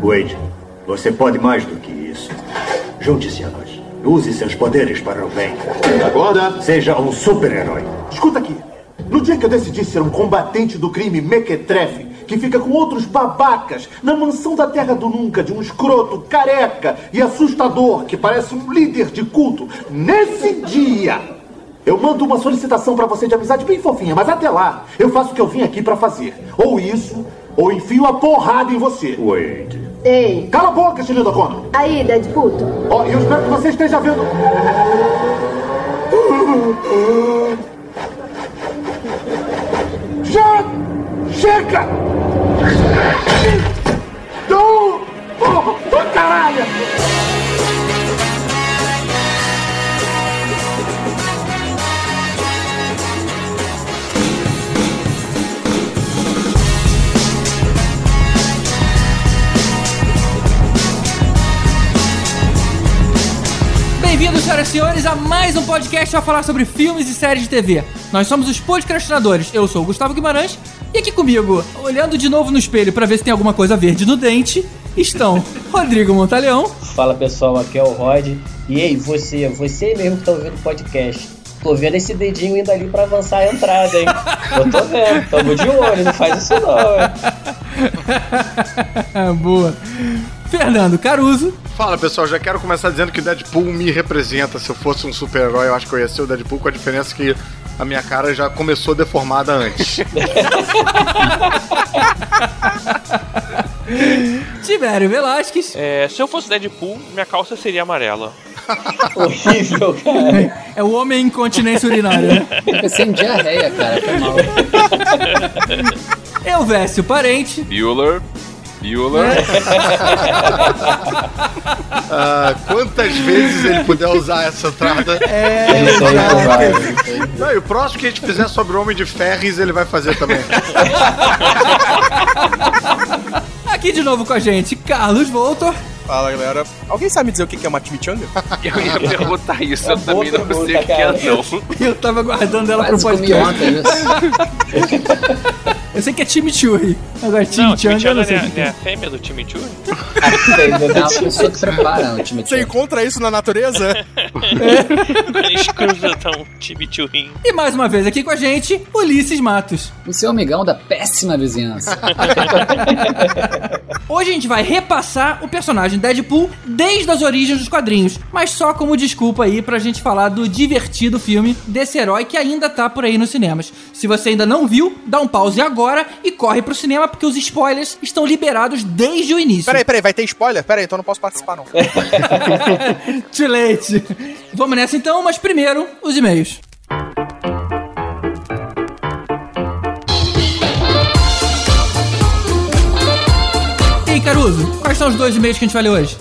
Wade, você pode mais do que isso. Junte-se a nós. Use seus poderes para o bem. Acorda! Seja um super-herói. Escuta aqui. No dia que eu decidi ser um combatente do crime mequetrefe, que fica com outros babacas na mansão da Terra do Nunca de um escroto careca e assustador que parece um líder de culto, nesse dia eu mando uma solicitação para você de amizade bem fofinha, mas até lá eu faço o que eu vim aqui para fazer. Ou isso, ou enfio a porrada em você. Wade. Ei, Cala a boca, Shinida Kono. aí, Deadpool. Ó, e eu espero que você esteja vendo. Já! Chega! Não! Oh, oh, caralho! Bem-vindos, senhoras e senhores, a mais um podcast para falar sobre filmes e séries de TV. Nós somos os podcastinadores. Eu sou o Gustavo Guimarães e aqui comigo, olhando de novo no espelho para ver se tem alguma coisa verde no dente, estão Rodrigo Montaleão. Fala pessoal, aqui é o Rod. E ei, você, você mesmo que tá ouvindo o podcast. Tô vendo esse dedinho indo ali pra avançar a entrada, hein? Eu tô vendo, tamo de olho, não faz isso não, hein? Boa. Fernando Caruso. Fala pessoal, já quero começar dizendo que Deadpool me representa. Se eu fosse um super-herói, eu acho que eu ia ser o Deadpool, com a diferença que a minha cara já começou deformada antes. Tibério Velasquez. É, se eu fosse Deadpool, minha calça seria amarela. Horrível, cara. É o homem incontinência urinária, né? Sem diarreia, cara. Foi mal. Elvésio Parente. Bueller. Bueller. Ah, quantas vezes ele puder usar essa entrada. É, Isso aí não vai. Não, e o próximo que a gente fizer sobre o Homem de Ferris, ele vai fazer também. Aqui de novo com a gente, Carlos Voltor. Fala galera. Alguém sabe dizer o que é uma chimichanga? Eu ia perguntar isso, eu É boa também não pergunta, sei o que é, não. Eu tava guardando ela pro Quase comi podcast. isso. Eu sei que é chimichurri. Agora, Não, chimichanga, eu Chimichanga não não sei é, que não é é. a fêmea do Chimichurri? É uma pessoa que prepara o Você chimichurri. encontra isso na natureza? Eles cruzam Chimichurri. E mais uma vez aqui com a gente, Ulisses Matos. O seu amigão da péssima vizinhança. Hoje a gente vai repassar o personagem Deadpool desde as origens dos quadrinhos, mas só como desculpa aí pra gente falar do divertido filme desse herói que ainda tá por aí nos cinemas. Se você ainda não viu, dá um pause agora e corre pro cinema porque os spoilers estão liberados desde o início. Peraí, peraí, vai ter spoiler? Peraí, então eu não posso participar não. Too late. Vamos nessa então, mas primeiro, os e-mails. Caruso, quais são os dois e-mails que a gente vai ler hoje?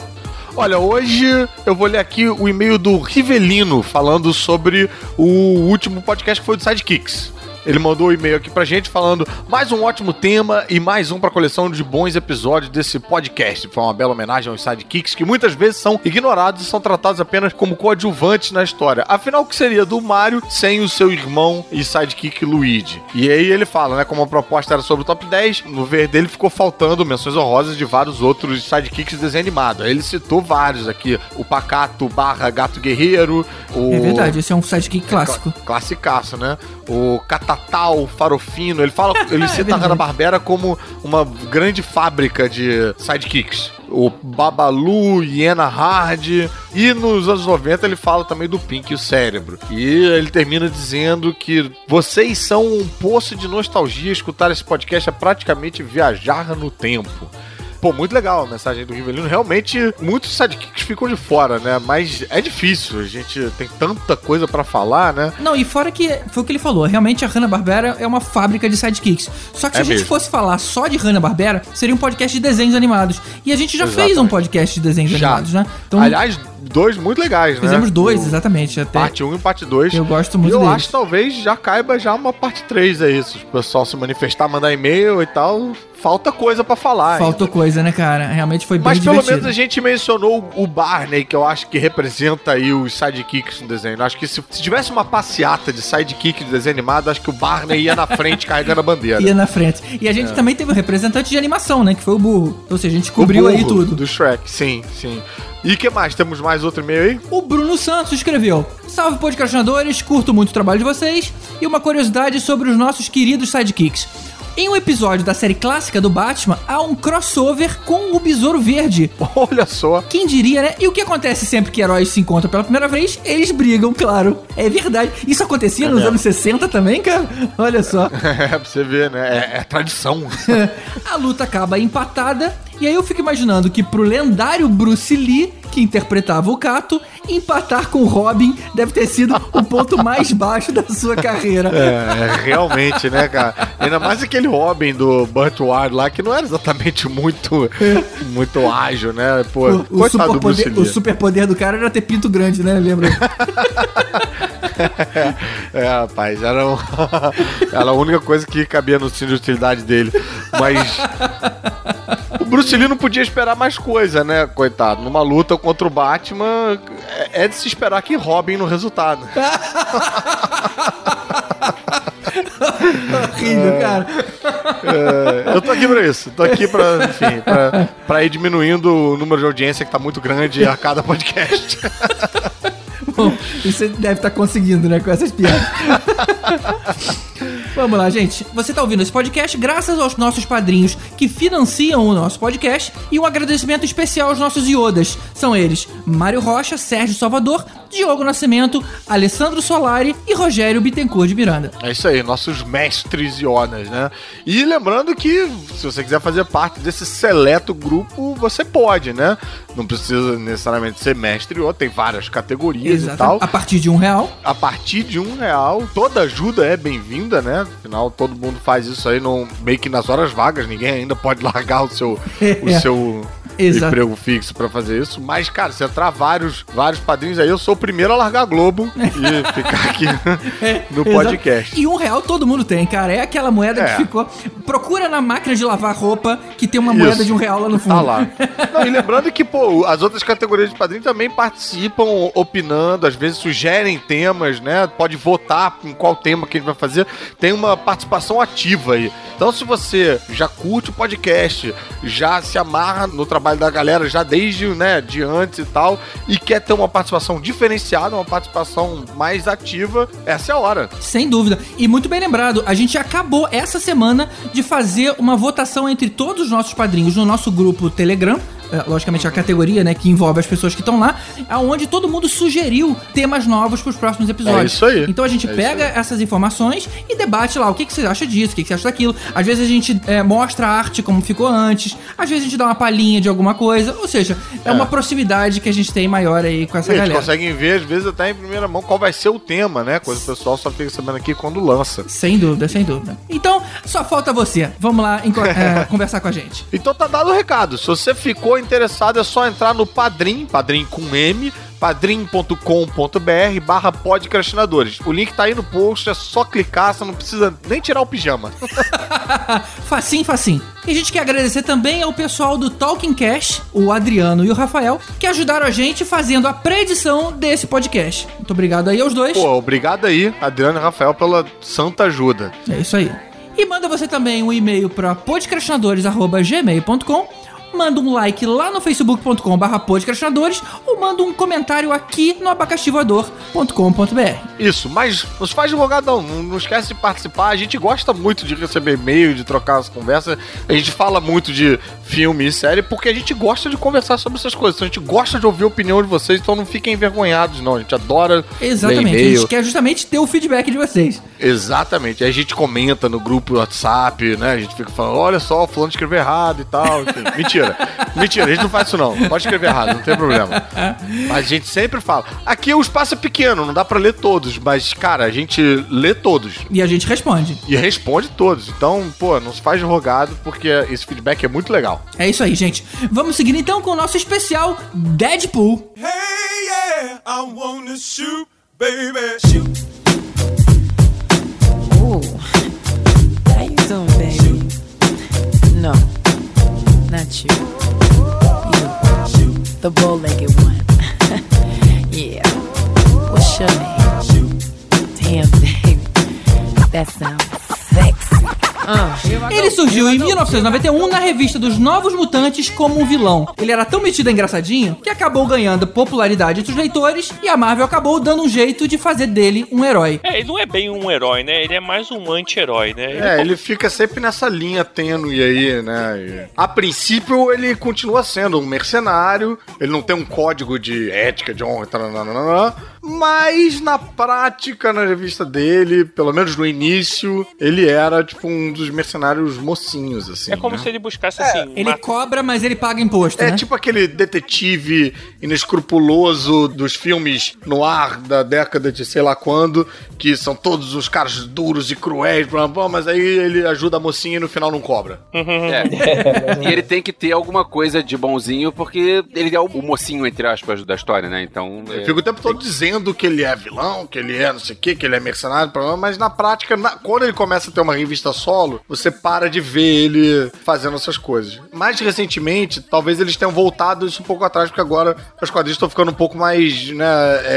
Olha, hoje eu vou ler aqui o e-mail do Rivelino falando sobre o último podcast que foi do Sidekicks. Ele mandou um e-mail aqui pra gente falando mais um ótimo tema e mais um pra coleção de bons episódios desse podcast. Foi uma bela homenagem aos sidekicks que muitas vezes são ignorados e são tratados apenas como coadjuvantes na história. Afinal, o que seria do Mario sem o seu irmão e sidekick Luigi? E aí ele fala, né, como a proposta era sobre o top 10, no ver dele ficou faltando menções honrosas de vários outros sidekicks de desenho animado. Ele citou vários aqui, o Pacato barra Gato Guerreiro, o... É verdade, esse é um sidekick clássico. Cla- Classicaço, né? O Catatal, Farofino. Ele fala, ele cita a verdade. Hanna-Barbera como uma grande fábrica de sidekicks. O Babalu, Iena Hard. E nos anos 90 ele fala também do Pink e o Cérebro. E ele termina dizendo que vocês são um poço de nostalgia. Escutar esse podcast é praticamente viajar no tempo. Pô, muito legal a mensagem do Rivelino. Realmente, muitos sidekicks ficam de fora, né? Mas é difícil. A gente tem tanta coisa pra falar, né? Não, e fora que foi o que ele falou, realmente a Hanna-Barbera é uma fábrica de sidekicks. Só que se É a gente mesmo. fosse falar só de Hanna-Barbera, seria um podcast de desenhos animados. E a gente já fez um Exatamente. podcast de desenhos Já. animados, né? Então, Aliás, dois muito legais, né? Fizemos dois, O exatamente. Até. Parte 1 e parte 2. Eu gosto muito eu deles. acho que talvez já caiba já uma parte 3 aí. Se o pessoal se manifestar, mandar e-mail e tal, falta coisa pra falar. Faltou coisa, né, cara? Realmente foi bem Mas pelo menos a gente mencionou o Barney, que eu acho que representa aí os sidekicks no desenho. Eu acho que se, se tivesse uma passeata de sidekick de desenho animado, acho que o Barney ia na frente carregando a bandeira. Ia na frente. E a gente também teve um representante de animação, né? Que foi o burro. Ou seja, a gente cobriu aí tudo. Do Shrek, sim, sim. E que mais? Temos mais outro e-mail aí? O Bruno Santos escreveu: Salve podcastinadores, curto muito o trabalho de vocês. E uma curiosidade sobre os nossos queridos sidekicks. Em um episódio da série clássica do Batman, há um crossover com o Besouro Verde. Olha só. Quem diria, né? E o que acontece sempre que heróis se encontram pela primeira vez? Eles brigam, claro. É verdade. Isso acontecia nos anos 60 também, cara? Olha só. É, pra você ver, né? É, é tradição. A luta acaba empatada. E aí eu fico imaginando que pro lendário Bruce Lee, que interpretava o Cato, empatar com o Robin deve ter sido o ponto mais baixo da sua carreira. É, é, realmente, né, cara? Ainda mais aquele Robin do Burt Ward lá, que não era exatamente muito, muito ágil, né? Pô, O, o, do superpoder, o Lee. superpoder do cara era ter pinto grande, né? Lembra? É, rapaz, era, um- era a única coisa que cabia no cinto de utilidade dele. Mas. O Bruce Lee não podia esperar mais coisa, né, coitado? Numa luta contra o Batman, é é de se esperar que Robin no resultado. Horrível, cara. É, eu tô aqui pra isso. Tô aqui pra, enfim, pra, pra ir diminuindo o número de audiência que tá muito grande a cada podcast. Bom, isso você deve estar conseguindo, né? Com essas piadas. Vamos lá, gente. Você tá ouvindo esse podcast graças aos nossos padrinhos que financiam o nosso podcast e um agradecimento especial aos nossos iodas. São eles Mário Rocha, Sérgio Salvador, Diogo Nascimento, Alessandro Solari e Rogério Bittencourt de Miranda. É isso aí, nossos mestres Ionas, né? E lembrando que, se você quiser fazer parte desse seleto grupo, você pode, né? Não precisa necessariamente ser mestre ou tem várias categorias e tal. A partir de um real. A partir de um real, toda ajuda é bem-vinda, né? Afinal, todo mundo faz isso aí no, meio que nas horas vagas, ninguém ainda pode largar o seu, o seu Exato. emprego fixo pra fazer isso. Mas, cara, se entrar vários, vários padrinhos aí, eu sou o primeiro a largar a Globo e ficar aqui no Exato. podcast. E um real todo mundo tem, cara. É aquela moeda É. que ficou. Procura na máquina de lavar roupa que tem uma Isso. moeda de um real lá no fundo. Tá lá. Não, e lembrando que, pô, as outras categorias de padrinho também participam, opinando, às vezes sugerem temas, né? Pode votar em qual tema que a gente vai fazer. Tem uma participação ativa aí. Então, se você já curte o podcast, já se amarra no trabalho da galera, já desde, né, de antes e tal, e quer ter uma participação diferenciada, uma participação mais ativa, essa é a hora. Sem dúvida. E muito bem lembrado, a gente acabou essa semana de fazer uma votação entre todos os nossos padrinhos no nosso grupo Telegram. É, Logicamente a categoria, né, que envolve as pessoas que estão lá, aonde todo mundo sugeriu temas novos para os próximos episódios. É isso aí. Então a gente É pega essas informações e debate lá o que, que você acha disso, o que, que você acha daquilo. Às vezes a gente é, mostra a arte como ficou antes, às vezes a gente dá uma palhinha de alguma coisa, ou seja, é, É. uma proximidade que a gente tem maior aí com essa Eles galera. conseguem ver, às vezes, até em primeira mão qual vai ser o tema, né? Coisa que o pessoal só fica sabendo aqui quando lança. Sem dúvida, sem dúvida. Então, só falta você. Vamos lá é, conversar com a gente. Então tá dado o recado. Se você ficou interessado, é só entrar no Padrim, Padrim com M, padrim.com.br barra podcastinadores. O link tá aí no post, é só clicar, você não precisa nem tirar o pijama. facinho, facinho. E a gente quer agradecer também ao pessoal do Talking Cash, o Adriano e o Rafael, que ajudaram a gente fazendo a pré-edição desse podcast. Muito obrigado aí aos dois. Pô, obrigado aí, Adriano e Rafael, pela santa ajuda. É isso aí. E manda você também um e-mail para podcastinadores.gmail.com Manda um like lá no facebook.com barra podcastinadores ou manda um comentário aqui no abacaxivoador.com.br Isso, mas nos faz divulgadão, não, não esquece de participar. A gente gosta muito de receber e-mail, de trocar as conversas. A gente fala muito de filme e série porque a gente gosta de conversar sobre essas coisas. Então a gente gosta de ouvir a opinião de vocês, então não fiquem envergonhados, não. A gente adora Exatamente, a gente quer justamente ter o feedback de vocês. Exatamente. A gente comenta no grupo WhatsApp, né? A gente fica falando, olha só, o fulano escreveu errado e tal. Enfim, mentira. Mentira, a gente não faz isso não. Pode escrever errado, não tem problema. Mas a gente sempre fala. Aqui o espaço é pequeno, não dá pra ler todos, mas, cara, a gente lê todos. E a gente responde. E responde todos. Então, pô, não se faz de rogado, porque esse feedback é muito legal. É isso aí, gente. Vamos seguir então com o nosso especial Deadpool. Hey, Yeah, I wanna shoot, baby. Shoot. Ooh. How you doing, baby? No, not you. You, the bow-legged one. yeah. What's your name? Damn, baby. That sounds sexy. Uh. Ele surgiu em 1991 na revista dos Novos Mutantes como um vilão. Ele era tão metido e engraçadinho que acabou ganhando popularidade entre os leitores e a Marvel acabou dando um jeito de fazer dele um herói. É, ele não é bem um herói, né? Ele é mais um anti-herói, né? É, ele fica sempre nessa linha tênue aí, né? E, a princípio, ele continua sendo um mercenário, ele não tem um código de ética, de honra, taranana, mas na prática, na revista dele, pelo menos no início, ele era tipo um dos mercenários mocinhos, assim. É como né? se ele buscasse assim. Ele uma- cobra, mas ele paga imposto, É né? tipo aquele detetive inescrupuloso dos filmes no ar da década de sei lá quando, que são todos os caras duros e cruéis, blá, blá, mas aí ele ajuda a mocinha e no final não cobra. É. e ele tem que ter alguma coisa de bonzinho, porque ele é o mocinho, entre aspas, da história, né? Então. Eu é, fico o tempo todo dizendo que ele é vilão, que ele é não sei o que, que ele é mercenário, mas na prática, na- quando ele começa a ter uma revista solo, você para de ver ele fazendo essas coisas. Mais recentemente, talvez eles tenham voltado isso um pouco atrás, porque agora os quadrinhos estão ficando um pouco mais, né,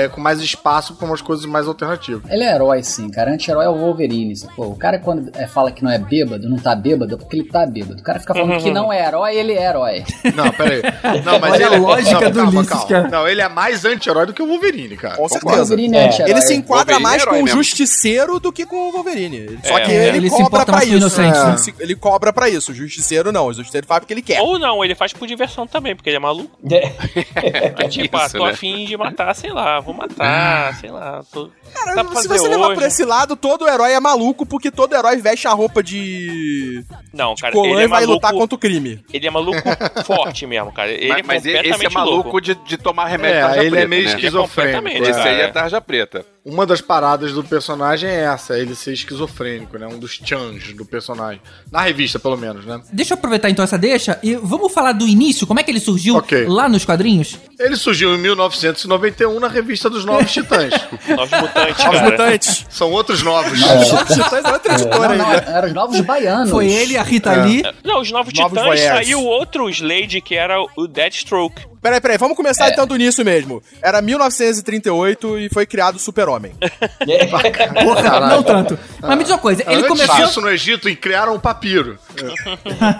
é, com mais espaço para umas coisas mais alternativas. Ele é herói, sim, cara. Anti-herói é o Wolverine. Pô, o cara, quando é, fala que não é bêbado, não tá bêbado, é porque ele tá bêbado. O cara fica falando que não é herói, ele é herói. Não, peraí. Não, mas Olha ele a lógica não, do calma, Ulisses, calma. cara. Não, ele é mais anti-herói do que o Wolverine, cara. Com O certeza. Wolverine é, anti-herói. Ele se enquadra Wolverine é mais herói com o mesmo. Justiceiro do que com o Wolverine. Só É, que é. ele, Ele importa pra isso. Inocente, É. né? Ele se- Ele cobra pra isso. O Justiceiro não. O Justiceiro faz porque ele quer. Ou não, ele faz por diversão também, porque ele é maluco. É tipo, ah, Isso, tô né? afim de matar, sei lá, vou matar, sei lá. Tô... Cara, se você levar por esse lado, todo herói é maluco porque todo herói veste a roupa de Não, cara, colã ele e é vai maluco. lutar contra o crime. Ele é maluco forte mesmo, cara. Ele mas é mas esse é maluco louco. de, de tomar remédio É, tarja ele é preta, meio né? esquizofrênico. completamente, Esse é. aí é tarja preta. Uma das paradas do personagem é essa, ele ser esquizofrênico, né? Um dos chans do personagem. Na revista, pelo menos, né? Deixa eu aproveitar então essa deixa e vamos falar do início, como é que ele surgiu Ok. lá nos quadrinhos? Ele surgiu em 1991 na revista dos Novos Titãs. Novos mutantes, Os cara. mutantes. São outros novos. Os titãs é outra editora Não, não, ainda. eram os novos baianos. Foi ele, a Rita É. Lee. Não, os Novos, Novos Titãs saiu outro Slade que era o Deathstroke. Peraí, peraí, vamos começar É. então do início mesmo. Era 1938 e foi criado o Super-Homem. Porra, não tanto. Mas me diz uma coisa, ele Antes começou... disso, no Egito, e criaram o papiro.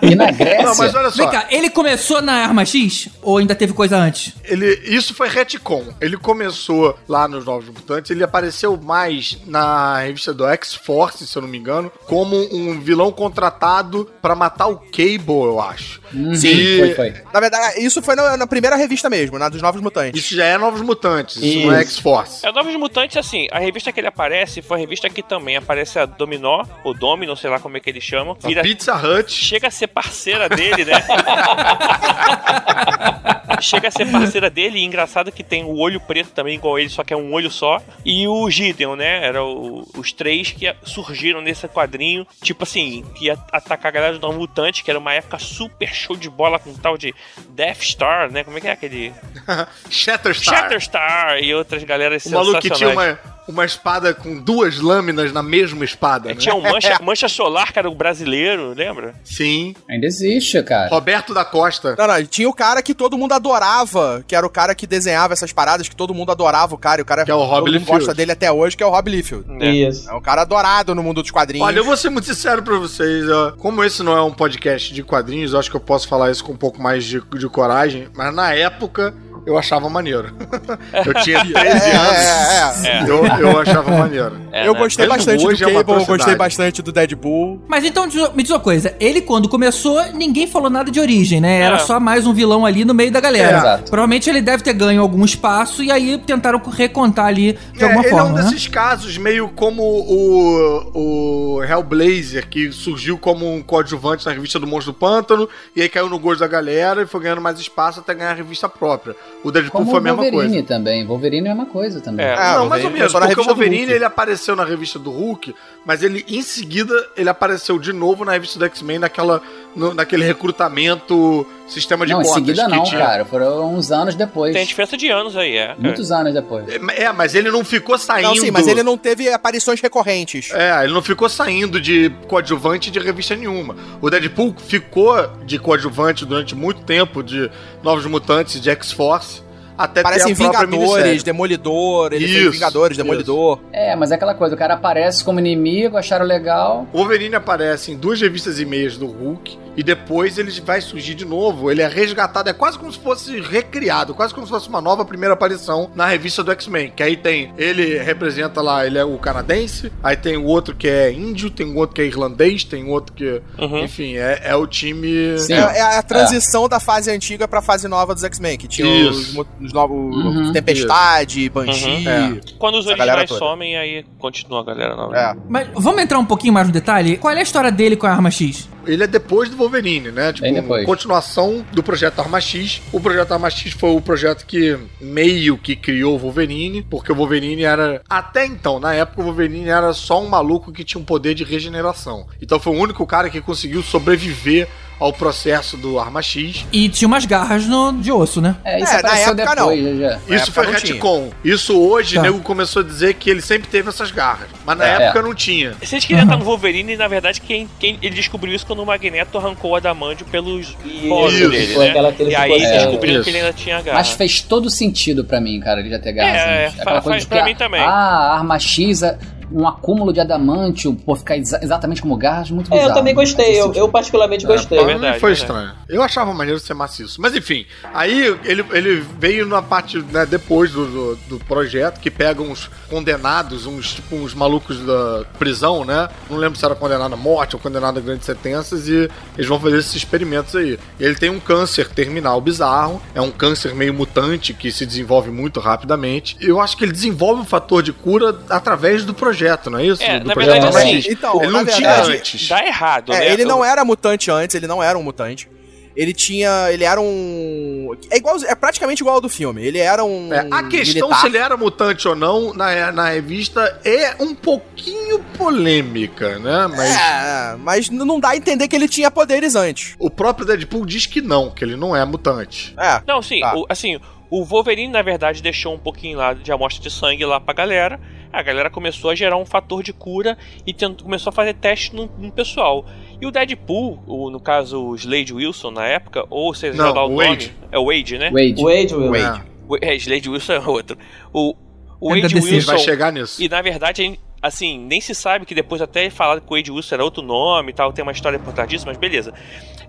E na Grécia. Não, mas olha só. Vem cá, ele começou na Arma X ou ainda teve coisa antes? Ele, isso foi retcon. Ele começou lá nos Novos Mutantes, ele apareceu mais na revista do X-Force, se eu não me engano, como um vilão contratado pra matar o Cable, eu acho. Sim, E foi, foi. Na verdade, isso foi na, na primeira revista mesmo, na dos Novos Mutantes. Isso já é Novos Mutantes, isso, não é Isso. X-Force. É, Novos Mutantes, assim, a revista que ele aparece foi a revista que também aparece a Dominó, ou Domino, sei lá como é que eles chamam. A Vira, Pizza Hut. chega a ser parceira dele, né? chega a ser parceira dele, e engraçado que tem o olho preto também, igual ele, só que é um olho só. E o Gideon, né? Eram os três que surgiram nesse quadrinho, tipo assim, que ia atacar a galera do Novo Mutante, que era uma época super show de bola com tal de Death Star, né? Como é que é aquele? Shatterstar. Shatterstar e outras galeras O maluco que tinha sensacionais. uma, uma espada com duas lâminas na mesma espada, É, né? Tinha um mancha, mancha Solar, que era o brasileiro, lembra? Sim. Ainda existe, cara. Roberto da Costa. Não, não, e tinha o cara que todo mundo adorava, que era o cara que desenhava essas paradas, que todo mundo adorava o cara, e o cara Que é o Rob todo Liefeld. gosta dele até hoje, que é o Rob Liefeld. Isso. É um cara adorado no mundo dos quadrinhos. Olha, eu vou ser muito sincero pra vocês. ó. Como esse não é um podcast de quadrinhos, eu acho que eu posso falar isso com um pouco mais de, de coragem. Mas na época, eu achava maneiro. eu tinha 13 É, anos. é, é. Eu, eu achava maneiro. É, eu né? gostei Mesmo bastante do hoje é Cable, eu gostei bastante do Deadpool. Mas então me diz uma coisa, ele quando começou, ninguém falou nada de origem, né? Era É. só mais um vilão ali no meio da galera. É, exato. Provavelmente ele deve ter ganho algum espaço e aí tentaram recontar ali de É, alguma ele é forma, um né? desses casos meio como o, o Hellblazer, que surgiu como um coadjuvante na revista do Monstro do Pântano, e aí caiu no gosto da galera e foi ganhando mais espaço até ganhar a revista própria. O Deadpool Como foi a o mesma Wolverine coisa. também. Wolverine é a mesma coisa também. É. Ah, não, mais ou Wolverine menos, porque o Wolverine ele apareceu na revista do Hulk, mas ele em seguida ele apareceu de novo na revista do X-Men naquela no- naquele recrutamento sistema de não, em cotas. seguida que não, tinha. cara. Foram uns anos depois. Tem diferença de anos aí, é. Muitos anos depois. É, mas ele não ficou saindo. Não, sim, mas ele não teve aparições recorrentes. É, ele não ficou saindo de coadjuvante de revista nenhuma. O Deadpool ficou de coadjuvante durante muito tempo de Novos Mutantes, de X-Force, até Parecem ter a própria Vingadores. Demolidor, ele fez Isso, Vingadores, isso. Demolidor. É, mas é aquela coisa, o cara aparece como inimigo, acharam legal. O Wolverine aparece em duas revistas e meias do Hulk e depois ele vai surgir de novo. Ele é resgatado, é quase como se fosse recriado, quase como se fosse uma nova primeira aparição na revista do X-Men. Que aí tem, ele representa lá, ele é o canadense, aí tem o outro que é índio, tem o outro que é irlandês, tem o outro que. Uhum. Enfim, é, é o time. Sim. É, é a transição da fase antiga pra fase nova dos X-Men, que tinha os, os novos Uhum. Tempestade, Banshee. É. Quando os originais somem, aí continua a galera nova. É. Mas vamos entrar um pouquinho mais no detalhe? Qual é a história dele com a arma X? Ele é depois do Wolverine, né? Tipo, continuação do projeto Arma X. O projeto Arma X foi o projeto que meio que criou o Wolverine, porque o Wolverine era. Até então, na época, o Wolverine era só um maluco que tinha um poder de regeneração. Então foi o único cara que conseguiu sobreviver ao processo do Arma X. E tinha umas garras no, de osso, né? É, isso É, na época, depois, já, já. Na Isso foi não retcon. Isso hoje, Tá. o nego começou a dizer que ele sempre teve essas garras. Mas na É. época não tinha. Se a gente queria estar no Wolverine, na verdade, quem, quem ele descobriu isso quando o Magneto arrancou o Adamandio pelos poros Isso. dele, Foi né? aquela que ele E aí descobriram isso. que ele ainda tinha garra. Mas fez todo sentido pra mim, cara, ele já ter garra. É, assim. Aquela faz de pra que, mim também. Ah, arma X, é um acúmulo de adamantio, pô, ficar exa- exatamente como garras, muito É, bizarro. eu também gostei, eu, eu particularmente gostei. Pra mim verdade, foi estranho. Eu achava maneiro ser maciço. Mas enfim, aí ele, ele veio na parte, né, depois do, do, do projeto, que pega uns condenados, uns tipo uns malucos da prisão, né? Não lembro se era condenado à morte ou condenado a grandes sentenças, e eles vão fazer esses experimentos aí. Ele tem um câncer terminal bizarro, é um câncer meio mutante que se desenvolve muito rapidamente. Eu acho que ele desenvolve um fator de cura através do projeto, não é isso? É, do na projeto verdade, assim. Então, ele não tinha verdade, antes. Dá errado, né? É, ele não era mutante antes, ele não era um mutante. Ele tinha. Ele era um. É igual. É praticamente igual ao do filme. Ele era um. É, a questão militar. se ele era mutante ou não na, na revista é um pouquinho polêmica, né? Mas É, mas n- não dá a entender que ele tinha poderes antes. o próprio Deadpool diz que não, que ele não é mutante. É. Não, sim, Tá. o- assim, o Wolverine, na verdade, deixou um pouquinho lá de amostra de sangue lá pra galera. A galera começou a gerar um fator de cura e tent- começou a fazer testes no, no pessoal. E o Deadpool, o- no caso o Slade Wilson na época, ou seja, Não, o o nome. Wade. É o Wade, né? Wade. Wade. Wade. O- É, Slade Wilson é outro. O, o Wade Wilson. vai chegar nisso. E na verdade, assim, nem se sabe que depois até falaram que o Wade Wilson era outro nome e tal, tem uma história por trás disso, mas beleza.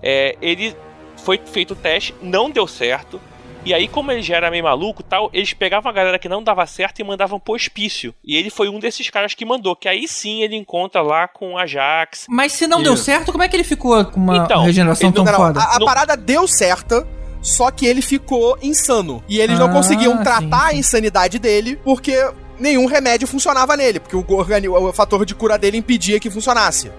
É, ele foi feito o teste, não deu certo. E aí, como ele já era meio maluco e tal, eles pegavam a galera que não dava certo e mandavam pro hospício. E ele foi um desses caras que mandou, que aí sim ele encontra lá com a Jax. Mas se não deu certo, como é que ele ficou com uma Então, regeneração Ele- tão não, não, foda? A, a Não- parada deu certa, só que ele ficou insano. E eles não Ah, conseguiam sim, tratar a sim. insanidade dele porque nenhum remédio funcionava nele, porque o, organi- o fator de cura dele impedia que funcionasse.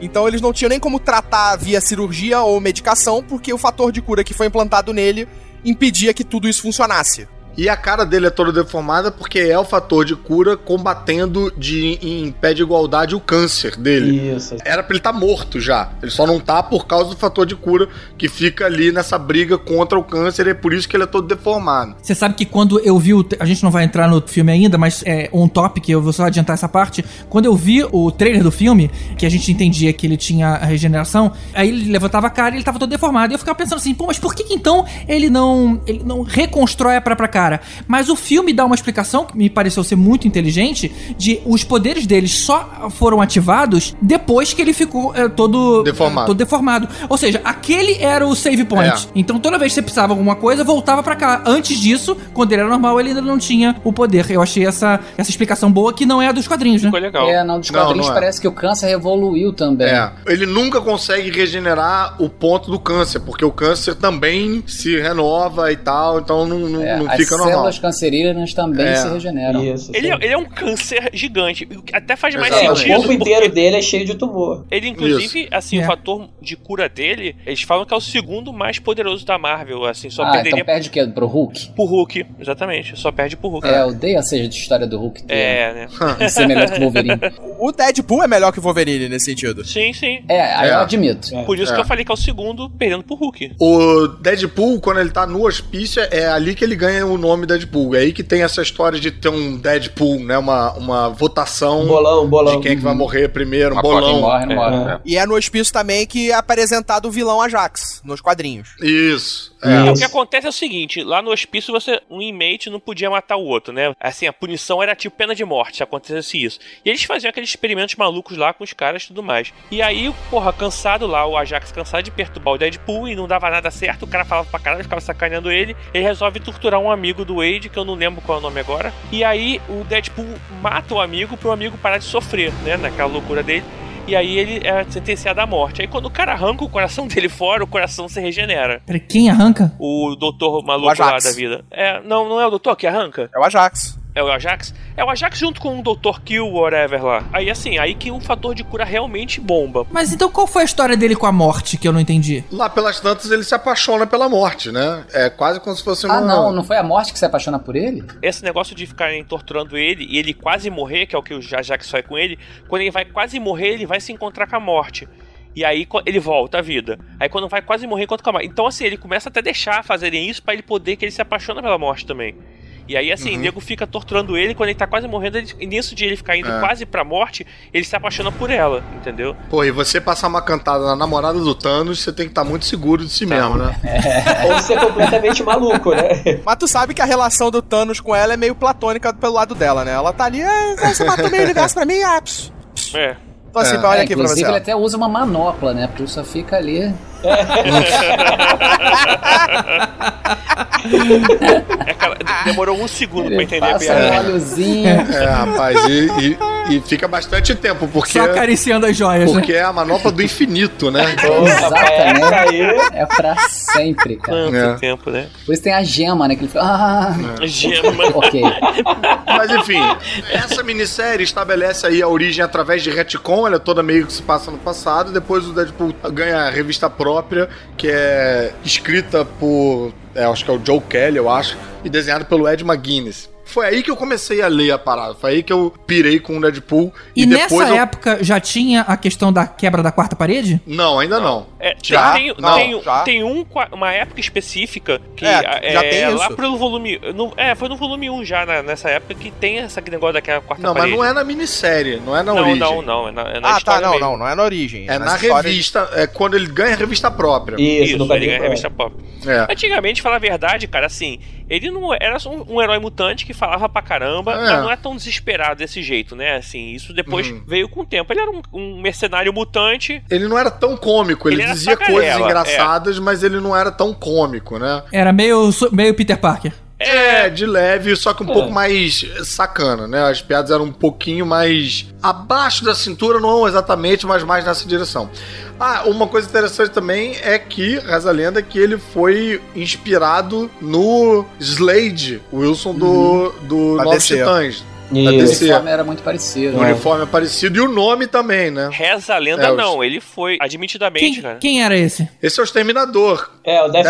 Então eles não tinham nem como tratar via cirurgia ou medicação, porque o fator de cura que foi implantado nele impedia que tudo isso funcionasse. E a cara dele é toda deformada porque é o fator de cura combatendo de, em pé de igualdade o câncer dele. Isso. Era pra ele estar morto já. Ele só não tá por causa do fator de cura que fica ali nessa briga contra o câncer e é por isso que ele é todo deformado. Você sabe que quando eu vi o. A gente não vai entrar no filme ainda, mas é um topic, eu vou só adiantar essa parte. Quando eu vi o trailer do filme, que a gente entendia que ele tinha a regeneração, aí ele levantava a cara e ele tava todo deformado. E eu ficava pensando assim, pô, mas por que, que então ele não. ele não reconstrói a própria cara? Mas o filme dá uma explicação que me pareceu ser muito inteligente de os poderes dele só foram ativados depois que ele ficou é, todo Deformado. todo deformado. Ou seja, aquele era o save point. É. Então toda vez que você precisava de alguma coisa, voltava pra cá. Antes disso, quando ele era normal, ele ainda não tinha o poder. Eu achei essa, essa explicação boa que não é a dos quadrinhos, né? Ficou legal. É, não, dos Não, quadrinhos não é. parece que o câncer evoluiu também. É. Ele nunca consegue regenerar o ponto do câncer, porque o câncer também se renova e tal, então não, não, É, não fica as normal. células cancerígenas também É. se regeneram. Isso. Ele, é- ele é um câncer gigante. Até faz mais É, o sentido. corpo inteiro dele é cheio de tumor. Ele, inclusive, assim, É. o fator de cura dele, eles falam que é o segundo mais poderoso da Marvel, assim, só ah, perderia então perde o quê? Pro Hulk? pro Hulk. Exatamente, só perde pro Hulk. É, eu odeio essa história do Hulk ter É, né? ser melhor que o Wolverine. O Deadpool é melhor que o Wolverine nesse sentido. Sim, sim. É, aí É. eu admito. Por isso É. que eu falei que é o segundo perdendo pro Hulk. O Deadpool, quando ele tá no hospício, é ali que ele ganha o nome Deadpool. É aí que tem essa história de ter um Deadpool, né? Uma, uma votação Um bolão, um bolão. de quem é que vai morrer primeiro, um Uma bolão. morre, não É. morre. É. E é no hospício também que é apresentado o vilão Ajax, nos quadrinhos. Isso. É, o que acontece é o seguinte, lá no hospício você, um inmate não podia matar o outro, né? Assim, a punição era tipo pena de morte, se acontecesse isso. E eles faziam aqueles experimentos malucos lá com os caras e tudo mais. E aí, porra, cansado lá, o Ajax cansado de perturbar o Deadpool e não dava nada certo, o cara falava pra caralho, ficava sacaneando ele, ele resolve torturar um amigo do Wade, que eu não lembro qual é o nome agora. E aí, o Deadpool mata o amigo pro amigo parar de sofrer, né? Naquela loucura dele. E aí ele é sentenciado à morte. Aí quando o cara arranca o coração dele fora, o coração se regenera. Peraí, quem arranca? O doutor O maluco lá da vida. É, não, não é o doutor que arranca? É o Ajax. É o Ajax? É o Ajax junto com o Dr. Kill, whatever lá. Aí assim, aí que um fator de cura realmente bomba. Mas então qual foi a história dele com a morte que eu não entendi? Lá pelas tantas ele se apaixona pela morte, né? É quase como se fosse uma. Ah, não, não foi a morte que se apaixona por ele? Esse negócio de ficarem torturando ele e ele quase morrer, que é o que o Ajax faz com ele, quando ele vai quase morrer, ele vai se encontrar com a morte. E aí ele volta à vida. Aí quando vai quase morrer, encontra com a morte. Então assim, ele começa até a deixar fazerem isso pra ele poder que ele se apaixona pela morte também. E aí, assim, o nego fica torturando ele, quando ele tá quase morrendo, ele, e nisso de ele ficar indo É. quase pra morte, ele se apaixona por ela, entendeu? Pô, e você passar uma cantada na namorada do Thanos, você tem que estar muito seguro de si mesmo, né? Ou ser completamente maluco, né? Mas tu sabe que a relação do Thanos com ela é meio platônica pelo lado dela, né? Ela tá ali, ah, você matou meio universo pra mim, ah, pss. É. Então assim, É. olha É, aqui pra inclusive, você. ele até usa uma manopla, né? Porque só fica ali. É aquela- demorou um segundo pra Ele entender a passa um piada. É, rapaz, e, e- e fica bastante tempo, porque, Só acariciando as joias, né? porque é a manopla do infinito, né? Rapaz, essa aí. É pra sempre, cara. Tanto É. tempo, né? Por isso tem a gema, né? Que ele fica. Ah, Gema. ok. Mas enfim, essa minissérie estabelece aí a origem através de retcon, ela é toda meio que se passa no passado, depois o Deadpool ganha a revista própria, que é escrita por, é, acho que é o Joe Kelly, eu acho, e desenhado pelo Ed McGuinness. Foi aí que eu comecei a ler a parada, foi aí que eu pirei com o Deadpool E, e, nessa eu... época já tinha a questão da quebra da quarta parede? Não, ainda não. É, Já? tem, Não, tem, já. tem um, uma época específica que É, já tem lá isso. pelo volume. no- é, foi no volume 1 já, na- nessa época, que tem esse negócio daquela quarta Não, mas parede. não é na minissérie, não é na não, origem. não, não, é na, é na Ah, tá, não, mesmo. não, não é na origem. É na nessa história- revista, é quando ele ganha a revista própria. Isso, Isso, ele ganha a revista pop. É. Antigamente, falar a verdade, cara, assim, ele não era só um, um herói mutante que falava pra caramba, É. mas não é tão desesperado desse jeito, né? Assim, isso depois Uhum. veio com o tempo. Ele era um, um mercenário mutante. Ele não era tão cômico, ele, Ele era dizia tagarela, coisas engraçadas, mas ele não era tão cômico, né? Era meio, meio Peter Parker. É, de leve, só que um pouco mais sacana, né? As piadas eram um pouquinho mais abaixo da cintura, não exatamente, mas mais nessa direção. Ah, uma coisa interessante também é que, reza a lenda, que ele foi inspirado no Slade Wilson do, do Da Novos. Titãs. Isso. O uniforme era muito parecido. O né? uniforme é parecido e o nome também, né? Reza a lenda, É, os- não. Ele foi, admitidamente, Quem, cara. quem era esse? Esse é o Exterminador. É, o Deathstroke.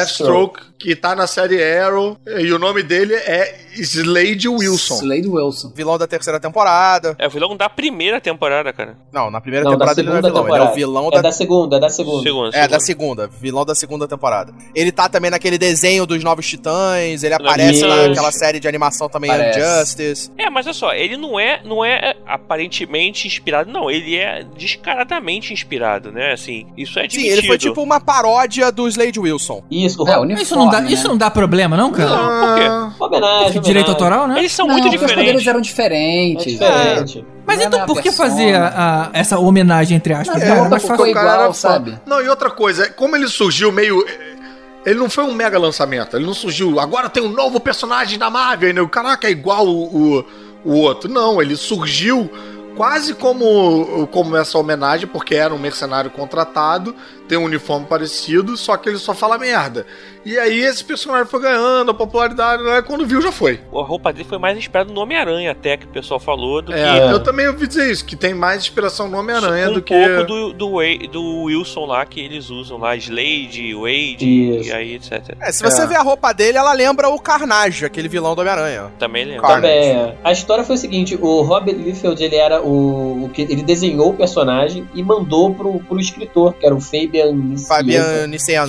Deathstroke, que tá na série Arrow, e o nome dele é Slade Wilson. Slade Wilson. Vilão da terceira temporada. É o vilão da primeira temporada, cara. Não, na primeira Não, da temporada ele não é segunda vilão, temporada. ele é o vilão É da... da segunda, é da segunda. Segundo, É, da segunda. Vilão da segunda temporada. Ele tá também naquele desenho dos Novos Titãs, ele aparece naquela série de animação também, Aparece. Injustice. É, mas olha só, ele não é, não é aparentemente inspirado, não. Ele é descaradamente inspirado, né? Assim, isso é Sim, admitido. ele foi tipo uma paródia do Slade Wilson. Isso, o É, uniforme, Isso não, dá, né? isso não dá problema, não, cara? Não, por quê? Ah, homenagem, Direito homenagem. autoral, né? Eles são Não, muito porque os poderes diferentes. eram É diferentes. diferente. Mas Não é então por que persona. fazer a- a- essa homenagem, entre aspas? A roupa mais ficou fácil. o cara igual, sabe? Não, e outra coisa, como ele surgiu meio. Ele não foi um mega lançamento, ele não surgiu. Agora tem um novo personagem da Marvel, né? O caraca é igual o, o, o outro. Não, ele surgiu quase como, como essa homenagem, porque era um mercenário contratado, tem um uniforme parecido, só que ele só fala merda. E aí esse personagem foi ganhando a popularidade, né? quando viu já foi. A roupa dele foi mais inspirada no Homem-Aranha, até que o pessoal falou, do É, eu também ouvi dizer isso, que tem mais inspiração no Homem-Aranha um do que. pouco do, do, Wade- do Wilson lá que eles usam lá, Slade, Wade, Isso. e aí etc. É, se você É. ver a roupa dele, ela lembra o Carnage, aquele vilão do Homem-Aranha. Também. Carnage. Também, é. A história foi o seguinte, o Robert Liefeld, ele era o, o que ele desenhou o personagem e mandou pro, pro escritor, que era o Fabian.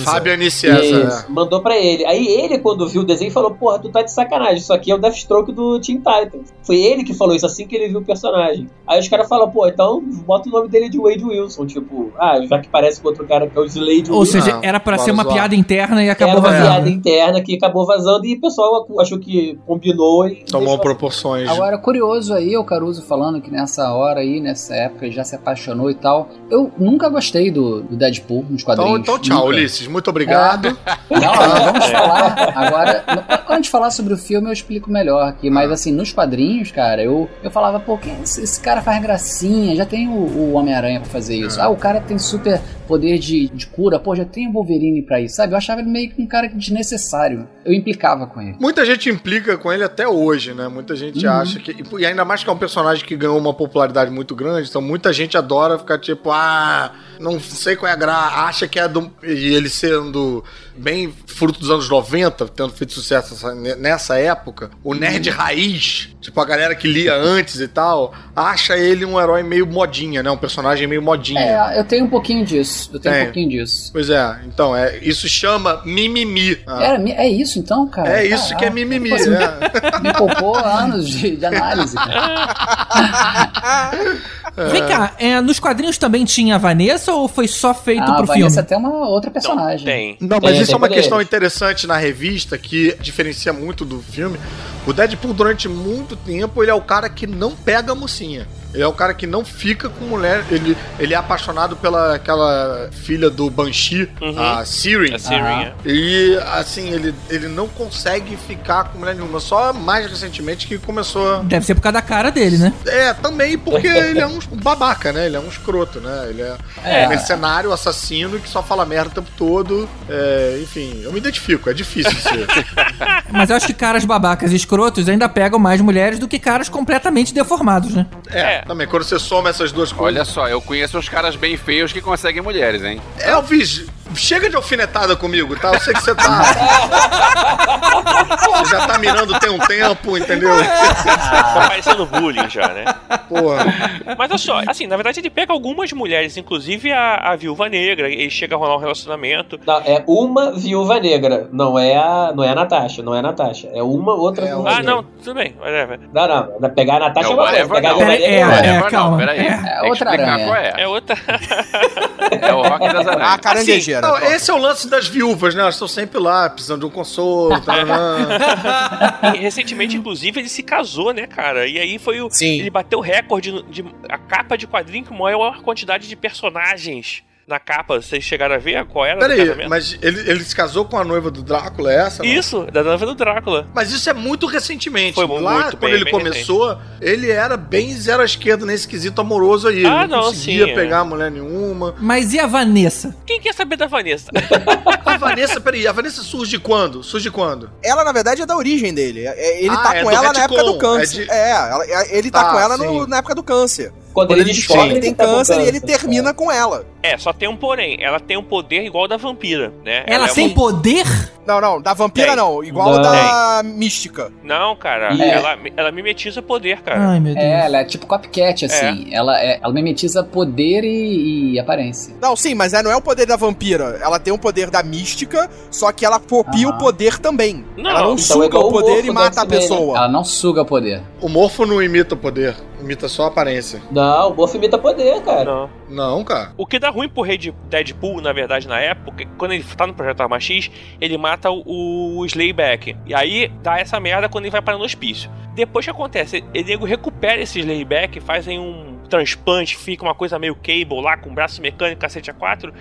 Fabian Anicenza, Isso, né? mandou pra ele. Aí ele, quando viu o desenho, falou: Porra, tu tá de sacanagem, isso aqui é o Deathstroke do Teen Titans. Foi ele que falou isso assim que ele viu o personagem. Aí os caras falam: Pô, então bota o nome dele de Wade Wilson. Tipo, ah, já que parece com outro cara que é o Slade Ou Wilson. seja, Não, era pra ser uma zoar. piada interna e acabou Era uma vazando. piada interna que acabou vazando e o pessoal achou que combinou e. Tomou proporções. Agora, curioso aí, o Caruso falando que nessa hora aí, nessa época, ele já se apaixonou e tal. Eu nunca gostei do, do Deadpool nos Então, quadrinhos. então tchau, nunca. Ulisses. Muito obrigado. Não, não, vamos falar. Agora, no- quando a gente falar sobre o filme, eu explico melhor aqui. Mas assim, nos quadrinhos, cara, eu, eu falava, pô, quem, esse, esse cara faz gracinha, já tem o, o Homem-Aranha pra fazer isso. Ah, o cara tem super poder de, de cura, pô, já tem o Wolverine pra isso, sabe? Eu achava ele meio que um cara desnecessário. Eu implicava com ele. Muita gente implica com ele até hoje, né? Muita gente Uhum. acha que. E ainda mais que é um personagem que ganhou uma popularidade muito grande, então muita gente adora ficar tipo, ah, não sei qual é a graça, acha que é do. E ele sendo bem fruto dos anos 90, tendo feito sucesso nessa- época, o nerd raiz, tipo a galera que lia antes e tal, acha ele um herói meio modinha, né? Um personagem meio modinha. É, eu tenho um pouquinho disso. Eu tenho Tem. um pouquinho disso. Pois é, então, é, isso chama mimimi. Ah. É, é isso então, cara? É isso que é Caraca, mimimi, pô, né? Me poupou anos de, de análise, cara. Vem cá, é, nos quadrinhos também tinha a Vanessa ou foi só feito Ah, a pro Vanessa filme? é até uma outra personagem. Tem. Não, mas Tem, isso é uma questão interessante na revista que diferencia muito do filme. O Deadpool, durante muito tempo, ele é o cara que não pega a mocinha. Ele é o cara que não fica com mulher. Ele, ele é apaixonado pela aquela filha do Banshee, Uhum. a Siri. A Siri, Ah. é. E assim, ele, ele não consegue ficar com mulher nenhuma. Só mais recentemente que começou. a- Deve ser por causa da cara dele, né? É, também porque ele é um babaca, né? Ele é um escroto, né? Ele é, É. um mercenário, assassino que só fala merda o tempo todo. É, enfim, eu me identifico, é difícil ser. Mas eu acho que caras babacas e escrotos ainda pegam mais mulheres do que caras completamente deformados, né? É, É. também, quando você soma essas duas coisas. Olha só, eu conheço uns caras bem feios que conseguem mulheres, hein? Elvis, chega de alfinetada comigo, tá? Eu sei que você tá. você já tá mirando tem um tempo, entendeu? Tá parecendo bullying já, né? Porra. Mas olha só, assim, na verdade ele pega algumas mulheres, inclusive a, a viúva negra, ele chega a rolar um relacionamento. Não, é uma viúva negra, não é a, não é a Natasha, não é a Natasha, é uma outra É, viúva Ah, negra. não, tudo bem, whatever. Não, não, pegar a Natasha é, Não, uma coisa, pegar a não. viúva É, negra é, é outra. é. Calma. não, peraí. É outra aranha. qual é. É outra. É o Rock das A Aranhas. Esse é o lance das viúvas, né? Elas estão sempre lá, precisando de um consolo. tarará. E recentemente, inclusive, ele se casou, né, cara? E aí foi o. Sim. Ele bateu o recorde de, a capa de quadrinho com maior quantidade de personagens na capa. Vocês chegaram a ver qual era Peraí, mas ele, ele se casou com a noiva do Drácula, é essa? não? Isso, da noiva do Drácula. Mas isso é muito recentemente. Foi Lá, muito quando bem, ele bem começou, ele era bem zero à esquerda nesse quesito amoroso aí. Ah, ele não não, conseguia sim, é. pegar mulher nenhuma. Mas e a Vanessa? Quem quer saber da Vanessa? A Vanessa, peraí, a Vanessa surge quando? Surge quando? Ela, na verdade, é da origem dele. É- Ele Ah, tá é com ela na época do câncer. é de- É, ela- é, ele tá Tá, com ela no- na época do câncer. Quando, Quando ele ele descobre que tem tá câncer e ele câncer, termina com ela. É, só tem um porém. Ela tem um poder igual ao da vampira, né? Ela, é tem uma- poder? Não, não, da vampira Tem. não, igual Não. da mística. Não, cara. É. Ela, ela mimetiza poder, cara. Ai, meu Deus. É, ela é tipo copycat, assim. Ela, é, ela mimetiza poder e, e aparência. Não, sim, mas é, não é o poder da vampira. Ela tem o poder da mística, só que ela copia Aham. o poder também. Não, ela não então é suga o o poder Morpho e mata a né? pessoa. Ela não suga o poder. O morfo não imita o poder, imita só a aparência. Não, o Morph imita poder, cara. Não. Não, cara. O que dá ruim pro rei de Deadpool, na verdade, na época, quando ele tá no Projeto Arma X, ele mata o, o Slayback. E aí dá essa merda quando ele vai para no hospício. Depois que acontece, ele recupera esse Slayback, fazem um transplante, fica uma coisa meio cable lá, com braço mecânico, cacete A4.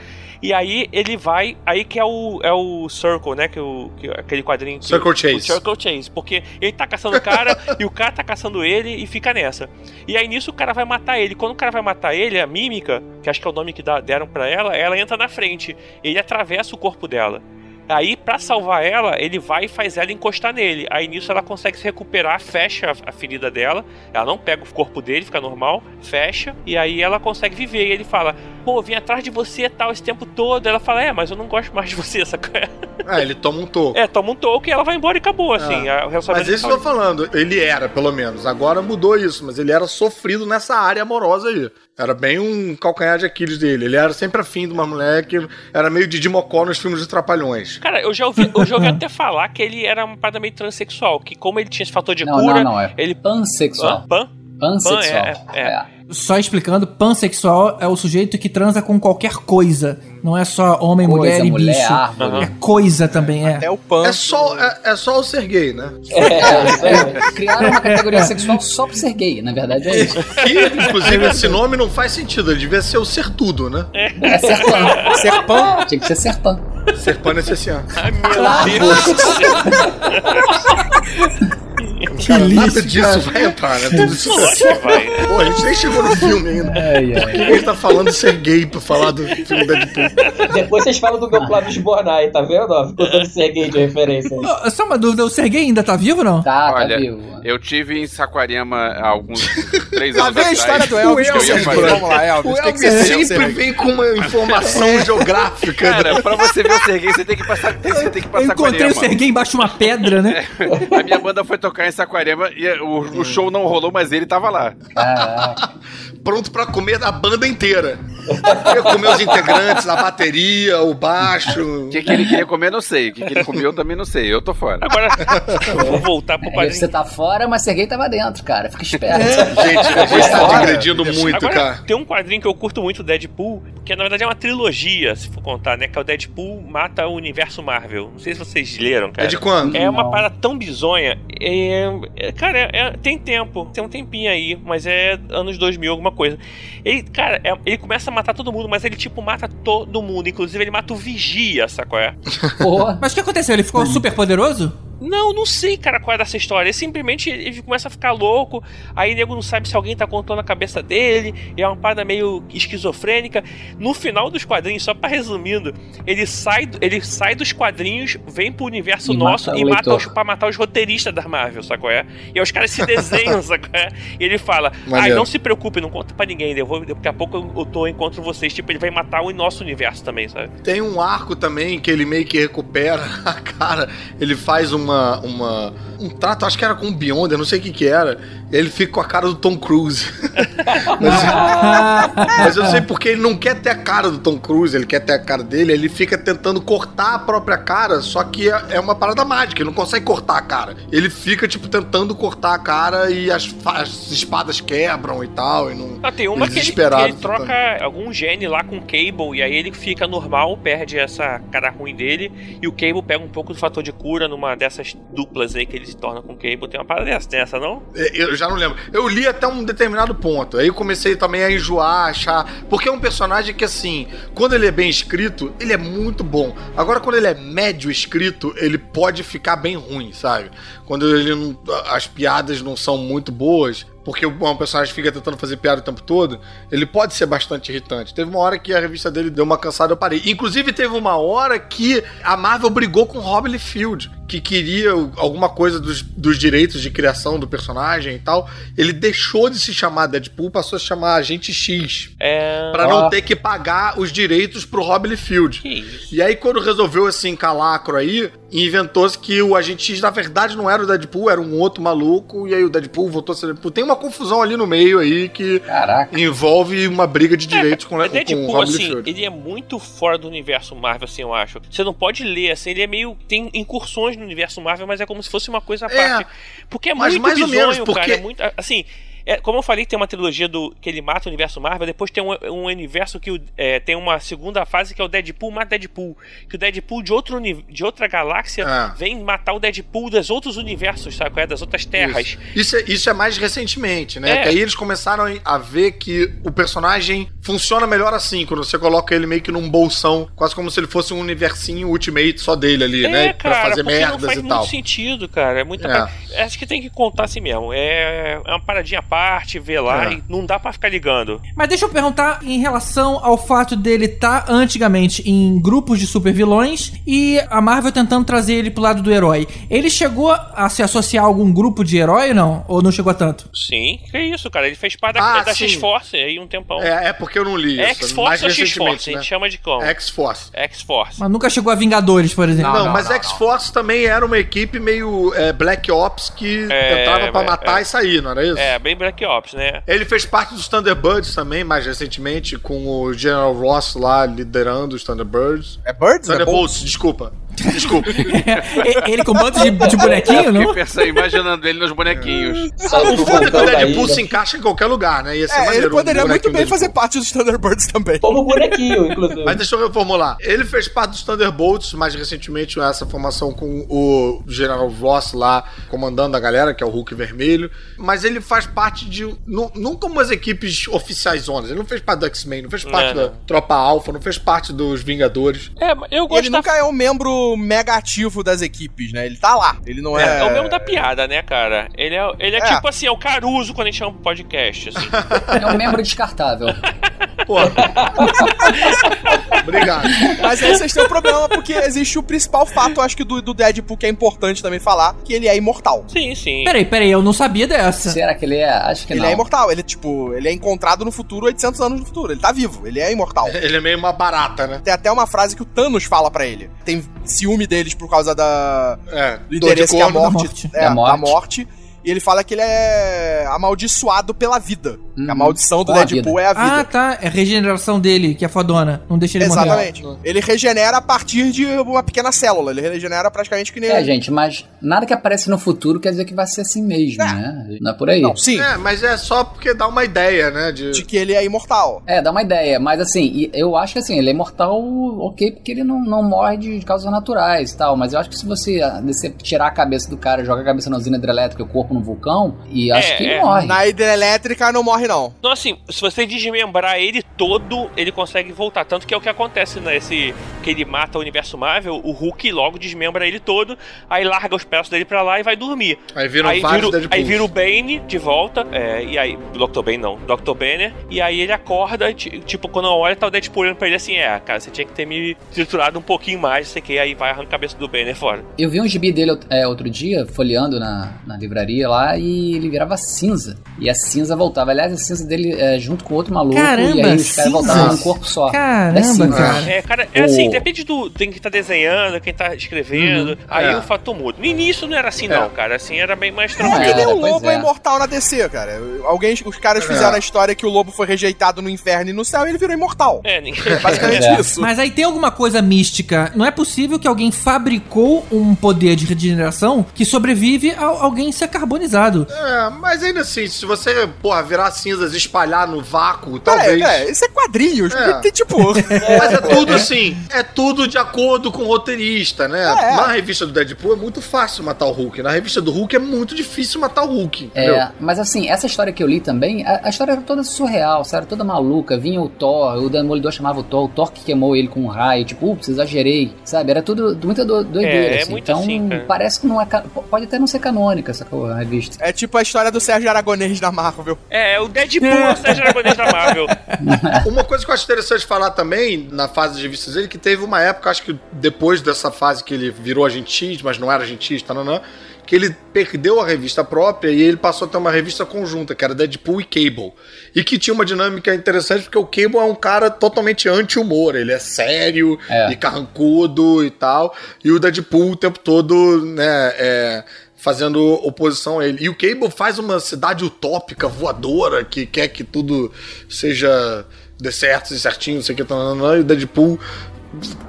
E aí ele vai. Aí que é o, é o Circle, né? Que, o, que aquele quadrinho. Que, Circle Chase. Circle Chase. Porque ele tá caçando o cara e o cara tá caçando ele e fica nessa. E aí nisso o cara vai matar ele. Quando o cara vai matar ele, a mímica, que acho que é o nome que dá- deram pra ela, ela entra na frente. Ele atravessa o corpo dela. Aí, pra salvar ela, ele vai e faz ela encostar nele. Aí nisso ela consegue se recuperar, fecha a- ferida dela. Ela não pega o corpo dele, fica normal, fecha. E aí ela consegue viver. E ele fala: Pô, vim atrás de você e tal esse tempo todo. Ela fala: É, mas eu não gosto mais de você, saca? É, ele toma um toco. É, toma um toque e ela vai embora e acabou, assim. Ah. a- o relacionamento Mas isso eu tô falando, ele era, pelo menos. Agora mudou isso, mas ele era sofrido nessa área amorosa aí. Era bem um calcanhar de Aquiles dele. Ele era sempre afim de uma mulher que era meio de Mocó nos filmes de Trapalhões. Cara, eu já ouvi, eu já ouvi até falar que ele era uma parada meio transexual, que como ele tinha esse fator de Não, cura, não, não, é ele pansexual. Pan? Pansexual. Pan, é, é. Só explicando, pansexual é o sujeito que transa com qualquer coisa. Não é só homem, Coisa, mulher e mulher, bicho. árvore. É coisa também, é. Até o pan. É só, é, é só o ser gay, né? É, criaram uma categoria sexual só pra ser gay, na verdade é isso. Que, inclusive, esse nome não faz sentido. Ele devia ser o ser tudo, né? É serpã. Serpã. Tinha que ser serpã. Ser panecessiano. Ai, meu Deus. Que Cara, nada lixo, disso cara. vai entrar, né? Tudo isso Lógico que vai. Pô, a gente nem chegou no filme ainda. Ai, Por que a gente tá falando ser gay pra falar do filme Deadpool? Depois vocês falam do meu plano de Bornai, tá vendo? Ó, ficou todo Serguei de referência. aí. Ô, Só uma dúvida, o Serguei ainda tá vivo ou não? Tá, Olha, tá vivo. eu tive em Saquarema há alguns três Lá anos vem a atrás. história do Elvis O que eu ia Elvis, fazer. Vamos lá, Elvis. O Elvis sempre vem com uma informação geográfica. né? Cara, pra você ver o Serguei, você tem que passar, você tem que Eu passar encontrei o. Serguei embaixo de uma pedra, né? A minha banda foi tocar em Saquarema e o, o show não rolou, mas ele tava lá. Caraca. Pronto pra comer da banda inteira. Ia comer os integrantes, a bateria, o baixo. O que, que ele queria comer, não sei. O que, que ele comeu, eu também não sei. Eu tô fora. Agora, eu vou voltar pro Aí quadrinho. você tá fora, mas Serguei tava dentro, cara. Fica esperto. Gente, a gente tá digredindo muito, Agora, cara. tem um quadrinho que eu curto muito, Deadpool, que na verdade é uma trilogia, se for contar, né? Que é o Deadpool mata o universo Marvel. Não sei se vocês leram, cara. É de quando? É uma parada tão bizonha. É, é- cara, é- é- tem tempo, tem um tempinho aí, mas é anos 2000, alguma coisa. Ele, cara, é- ele começa a matar todo mundo, mas ele, tipo, mata todo mundo. Inclusive, ele mata o Vigia, sacou? É? Porra. Mas o que aconteceu? Ele ficou super poderoso? Não, não sei, cara, qual é dessa história. Ele simplesmente ele começa a ficar louco, aí o nego não sabe se alguém tá contando a cabeça dele, e é uma parada meio esquizofrênica. No final dos quadrinhos, só pra resumindo, ele sai, ele sai dos quadrinhos, vem pro universo E nosso mata e mata os, pra matar os roteiristas da Marvel, sacou? É? E aí os caras se desenham, sacou? É? E ele fala: Ai, Maneiro. não se preocupe, não conta pra ninguém, eu vou, daqui a pouco eu, tô eu encontro vocês. Tipo, ele vai matar o nosso universo também, sabe? Tem um arco também que ele meio que recupera a cara. Ele faz uma. uma um trato, acho que era com o Beyond, eu não sei o que que era. Ele fica com a cara do Tom Cruise. mas, mas eu não sei porque ele não quer ter a cara do Tom Cruise, ele quer ter a cara dele. Ele fica tentando cortar a própria cara, só que é, é uma parada mágica, ele não consegue cortar a cara. Ele fica, tipo, tentando cortar a cara e as, as espadas quebram e tal. E não, Ah, tem uma ele que ele, que ele troca algum gene lá com o Cable e aí ele fica normal, perde essa cara ruim dele e o Cable pega um pouco do fator de cura numa dessas duplas aí que ele se torna com o Cable. Tem uma parada dessa, tem essa não? É, Eu já não lembro. Eu li até um determinado ponto. Aí eu comecei também a enjoar, achar. Porque é um personagem que, assim, quando ele é bem escrito, ele é muito bom. Agora, quando ele é médio escrito, ele pode ficar bem ruim, sabe? Quando ele não, as piadas não são muito boas. Porque um personagem fica tentando fazer piada o tempo todo, ele pode ser bastante irritante. Teve uma hora que a revista dele deu uma cansada, eu parei. Inclusive, teve uma hora que a Marvel brigou com o Rob Liefeld, que queria alguma coisa dos, dos direitos de criação do personagem e tal. Ele deixou de se chamar Deadpool, passou a se chamar Agente X. É. Pra não ter que pagar os direitos pro Rob Liefeld. Que isso? E aí, quando resolveu esse encalacro aí, inventou-se que o Agente X, na verdade, não era o Deadpool, era um outro maluco, e aí o Deadpool voltou a ser Deadpool. Tem uma confusão ali no meio aí que Caraca. envolve uma briga de direitos com, É com Deadpool, o Rob assim, Liefeld. ele é muito fora do universo Marvel, assim, eu acho. Você não pode ler, assim, ele é meio. tem incursões no universo Marvel, mas é como se fosse uma coisa à É, parte. Porque é muito mais ou bizonho, menos, porque- cara. É muito. Assim. É, como eu falei, tem uma trilogia do que ele mata o universo Marvel, depois tem um, um universo que é, tem uma segunda fase que é o Deadpool mata Deadpool. Que o Deadpool de, outro, de outra galáxia Ah. vem matar o Deadpool dos outros universos, sabe? qual é? Das outras terras. Isso é, isso é mais recentemente, né? É. Que aí eles começaram a ver que o personagem funciona melhor assim, quando você coloca ele meio que num bolsão, quase como se ele fosse um universinho ultimate só dele ali, É, né? cara, pra fazer porque não merdas faz e muito tal. sentido, cara. É muita. É. Acho que tem que contar assim mesmo. É, é uma paradinha à parte, ver lá É. e não dá pra ficar ligando. Mas deixa eu perguntar em relação ao fato dele estar antigamente em grupos de super vilões e a Marvel tentando trazer ele pro lado do herói. Ele chegou a se associar a algum grupo de herói ou não? Ou não chegou a tanto? Sim, que isso, cara. Ele fez parte da, Ah, da sim. X-Force aí um tempão. É, é porque eu não li isso. X-Force ou X-Force? A né? gente chama de como? X-Force. X-Force. Mas nunca chegou a Vingadores, por exemplo. Não, mas X-Force também era uma equipe meio é, Black Ops que É, entrava pra é, matar é. e sair, não era isso? É, bem Black Ops, né? Ele fez parte dos Thunderbirds também, mais recentemente, com o General Ross lá liderando os Thunderbirds. É Birds? Thunderbolts, desculpa. Desculpa. E- ele com bando de, de bonequinho, Eu não? pensando, imaginando ele nos bonequinhos. Saiu o foda é que o voltando aí, Deadpool se encaixa em qualquer lugar, né? Ia ser É, ele maneiro um poderia muito bem fazer parte dos Thunderbirds também. Como bonequinho, inclusive. Mas deixa eu reformular. Ele fez parte dos Thunderbolts, mais recentemente essa formação com o General Ross lá comandando a galera, que é o Hulk vermelho. Mas ele faz parte de. Não, não como as equipes oficiais zonas. Ele não fez parte do X-Men, não fez parte Não, da Tropa Alpha, não fez parte dos Vingadores. É, eu gosto ele da... nunca é um membro mega ativo das equipes, né? Ele tá lá. Ele não é. É, o mesmo da piada, né, cara? Ele é, ele é, É. tipo assim, é o Caruso quando a gente chama pro podcast, assim. É um membro descartável. Pô. Obrigado. Mas aí vocês têm um problema porque existe o principal fato, acho que do, do Deadpool que é importante também falar, que ele é imortal. sim, sim. Peraí, peraí, eu não sabia dessa. Será que ele é? Acho que Ele não. é imortal, ele tipo, ele é encontrado no futuro 800 anos no futuro, ele tá vivo, ele é imortal. Ele é meio uma barata, né? Tem até uma frase que o Thanos fala pra ele. Tem ciúme deles por causa da É, do interesse que a morte, morte. é, Da da morte. E ele fala que ele é amaldiçoado pela vida. Que a Uhum. maldição do Com a Deadpool é a vida. Ah, tá. É a regeneração dele, que é fodona. Não deixa ele morrer. Exatamente. Ele regenera a partir de uma pequena célula. Ele regenera praticamente que nem. É, gente, mas nada que aparece no futuro quer dizer que vai ser assim mesmo, É. né? Não é por aí. Não, sim. É, mas é só porque dá uma ideia, né? De... De que ele é imortal. É, dá uma ideia, mas assim, eu acho que assim, ele é imortal, ok, porque ele não, não morre de causas naturais e tal, mas eu acho que se você, ah, você tirar a cabeça do cara, jogar a cabeça na usina hidrelétrica e o corpo no vulcão, e acho É, que ele é. morre. Na hidrelétrica não morre, não. Então, assim, se você desmembrar ele todo, ele consegue voltar. Tanto que é o que acontece nesse. Que ele mata o universo Marvel, o Hulk logo desmembra ele todo, aí larga os pedaços dele pra lá e vai dormir. Aí viram aí, vários vira, aí vira o Bane de volta, é, e aí. Dr. Bane não, Dr. Banner, e aí ele acorda, ti- tipo, quando olha, tá o Deadpool olhando pra ele assim: é, cara, você tinha que ter me triturado um pouquinho mais, sei que aí vai arrancar a cabeça do Banner fora. Eu vi um gibi dele é, outro dia, folheando na, na livraria lá, e ele virava cinza. E a cinza voltava. Aliás, a cinza dele é, junto com outro maluco, Caramba, e aí os caras voltavam num corpo só. Caramba, É cinza. cara. É, cara, é assim, depende do. Tem quem tá desenhando, quem tá escrevendo. Aí É. o fato muda. No início não era assim, É. não, cara. Assim era bem mais É, tranquilo. que nem o pois lobo é. é. imortal na DC, cara. Alguém, os caras É. fizeram a história que o lobo foi rejeitado no inferno e no céu e ele virou imortal. É, ninguém. Basicamente É. isso. Mas aí tem alguma coisa mística. Não é possível que alguém fabricou um poder de regeneração que sobrevive a alguém ser carbonizado. É, mas ainda assim, se você, porra, virar cinzas e espalhar no vácuo, talvez. peraí, isso é quadrinhos. É. Tem tipo. Mas é tudo assim, é tudo de acordo com o roteirista, né? É. Na revista do Deadpool é muito fácil matar o Hulk. Na revista do Hulk é muito difícil matar o Hulk. Entendeu? É, mas assim, essa história que eu li também, a, a história era toda surreal, sabe? Era toda maluca. Vinha o Thor, o Demolidor chamava o Thor, o Thor que queimou ele com um raio, tipo, ups, exagerei, sabe? Era tudo muita do, doideira, É, é assim. muito Então, assim, parece que não é. Pode até não ser canônica essa co- a revista. É tipo a história do Sérgio Aragonês da Marvel. É, o Deadpool é o Sérgio Aragonês da Marvel. Uma coisa que eu acho interessante falar também, na fase de revistas dele, que teve uma época, acho que depois dessa fase que ele virou agente X, mas não era agente X, tananã, que ele perdeu a revista própria e ele passou a ter uma revista conjunta, que era Deadpool e Cable. E que tinha uma dinâmica interessante, porque o Cable é um cara totalmente anti-humor, ele é sério É. e carrancudo e tal, e o Deadpool o tempo todo, né, é, fazendo oposição a ele. E o Cable faz uma cidade utópica, voadora, que quer que tudo seja dê certo e certinho, não sei o que, e o Deadpool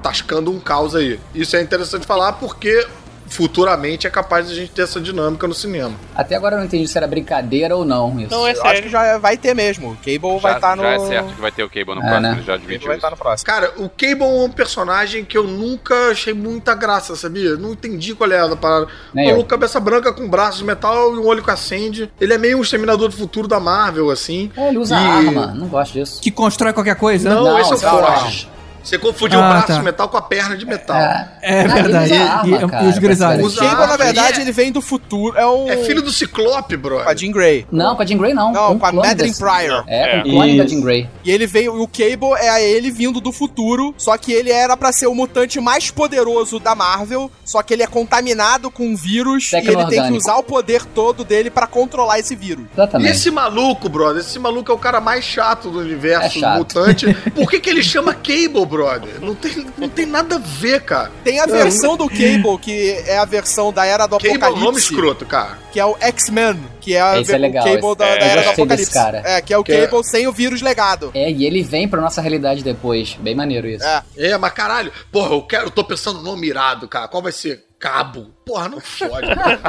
tascando um caos aí. Isso é interessante falar porque futuramente é capaz de a gente ter essa dinâmica no cinema. Até agora eu não entendi se era brincadeira ou não. Isso. Não, é Eu acho que sério. já vai ter mesmo. Cable vai já, estar no. já é certo que vai ter o Cable no É, próximo, né? ele já Cable admitiu vai estar no próximo. Cara, o Cable é um personagem que eu nunca achei muita graça, sabia? Não entendi qual é a parada. Nem Maluco, cabeça branca com braços de metal e um olho que acende. Ele é meio um exterminador do futuro da Marvel, assim. É, ele usa E- arma, não gosto disso. Que constrói qualquer coisa? Não, Não, esse é o lá. Forge. Você confundiu Ah, o braço tá. de metal com a perna de metal. É, É verdade. E- arma, e- cara, e os grisalhos. Usa Cable, na verdade, E é- ele vem do futuro. É o. É filho do Ciclope, Com a. Jean Grey. Não, com a Jean Grey não. Não, com a Madeline Pryor. É, É. com o clone da. Jean Grey. E ele veio. O Cable é ele vindo do futuro. Só que ele era pra ser o mutante mais poderoso da Marvel. Só que ele é contaminado com um vírus. E ele tem que usar o poder todo dele pra controlar esse vírus. E Exatamente. esse maluco, brother? Esse maluco é o cara mais chato do É universo chato. mutante. Por que, que ele chama Cable, brother? Não tem, não tem nada a ver, cara. Tem a versão do Cable, que é a versão da Era do Cable é Apocalipse. nome escroto, cara. que é o X-Men, que é, a é o legal, Cable esse- da, é, da Era do Apocalipse. cara. É, que é o Que é- Cable sem o vírus legado. É, e ele vem pra nossa realidade depois. Bem maneiro isso. É. É, mas caralho, porra, eu quero, eu tô pensando no nome irado, cara. Qual vai ser? Cabo. Porra, não fode. cara.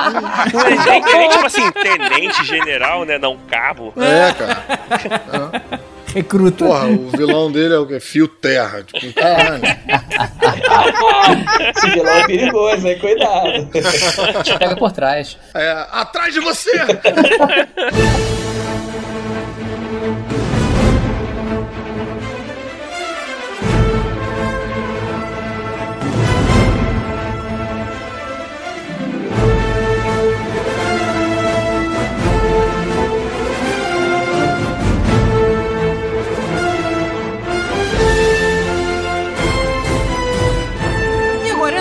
Não é é tipo assim, tenente general, né? Não, cabo. é, cara. Recruta. Porra, o vilão dele é o quê? Fio terra. Tipo, caralho. Esse vilão é perigoso, hein? Cuidado. Pega por trás. É, atrás de você!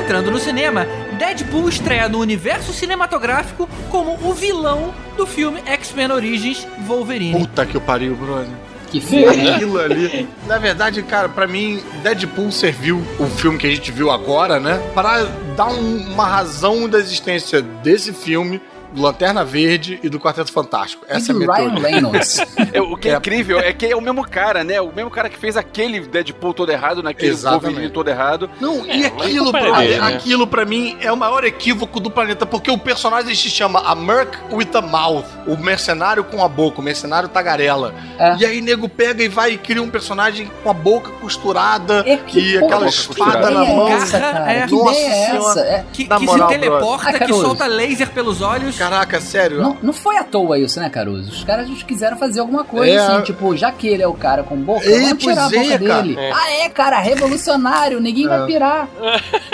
entrando no cinema, Deadpool estreia no universo cinematográfico como o vilão do filme X-Men Origins Wolverine. Puta que o pariu, brother. Que filme? Aquilo ali. Na verdade, cara, pra mim, Deadpool serviu o filme que a gente viu agora, né? Para dar um- uma razão da existência desse filme, do Lanterna Verde e do Quarteto Fantástico. E Essa é a minha Ryan teoria. Reynolds. É, o que é, É. incrível é que é o mesmo cara, né? O mesmo cara que fez aquele Deadpool todo errado, naquele Exatamente. Wolverine todo errado. Não, e É, aquilo, mas brother, culpa dele, né? aquilo pra mim é o maior equívoco do planeta, porque o personagem se chama a Merc with a Mouth, o mercenário com a boca, o mercenário tagarela. É. E aí nego pega e vai e cria um personagem com a boca costurada É, que e porra aquela espada na é mão. essa, cara? É. Que ideia é essa? É. Que, que se teleporta, que solta laser pelos olhos. Caraca, sério. Não, não foi à toa isso, né, Caruso? Os caras quiseram fazer alguma coisa É. assim, tipo, já que ele é o cara com boca, É, vamos tirar a boca é, cara. dele. É. Ah, é, cara, revolucionário, ninguém vai pirar.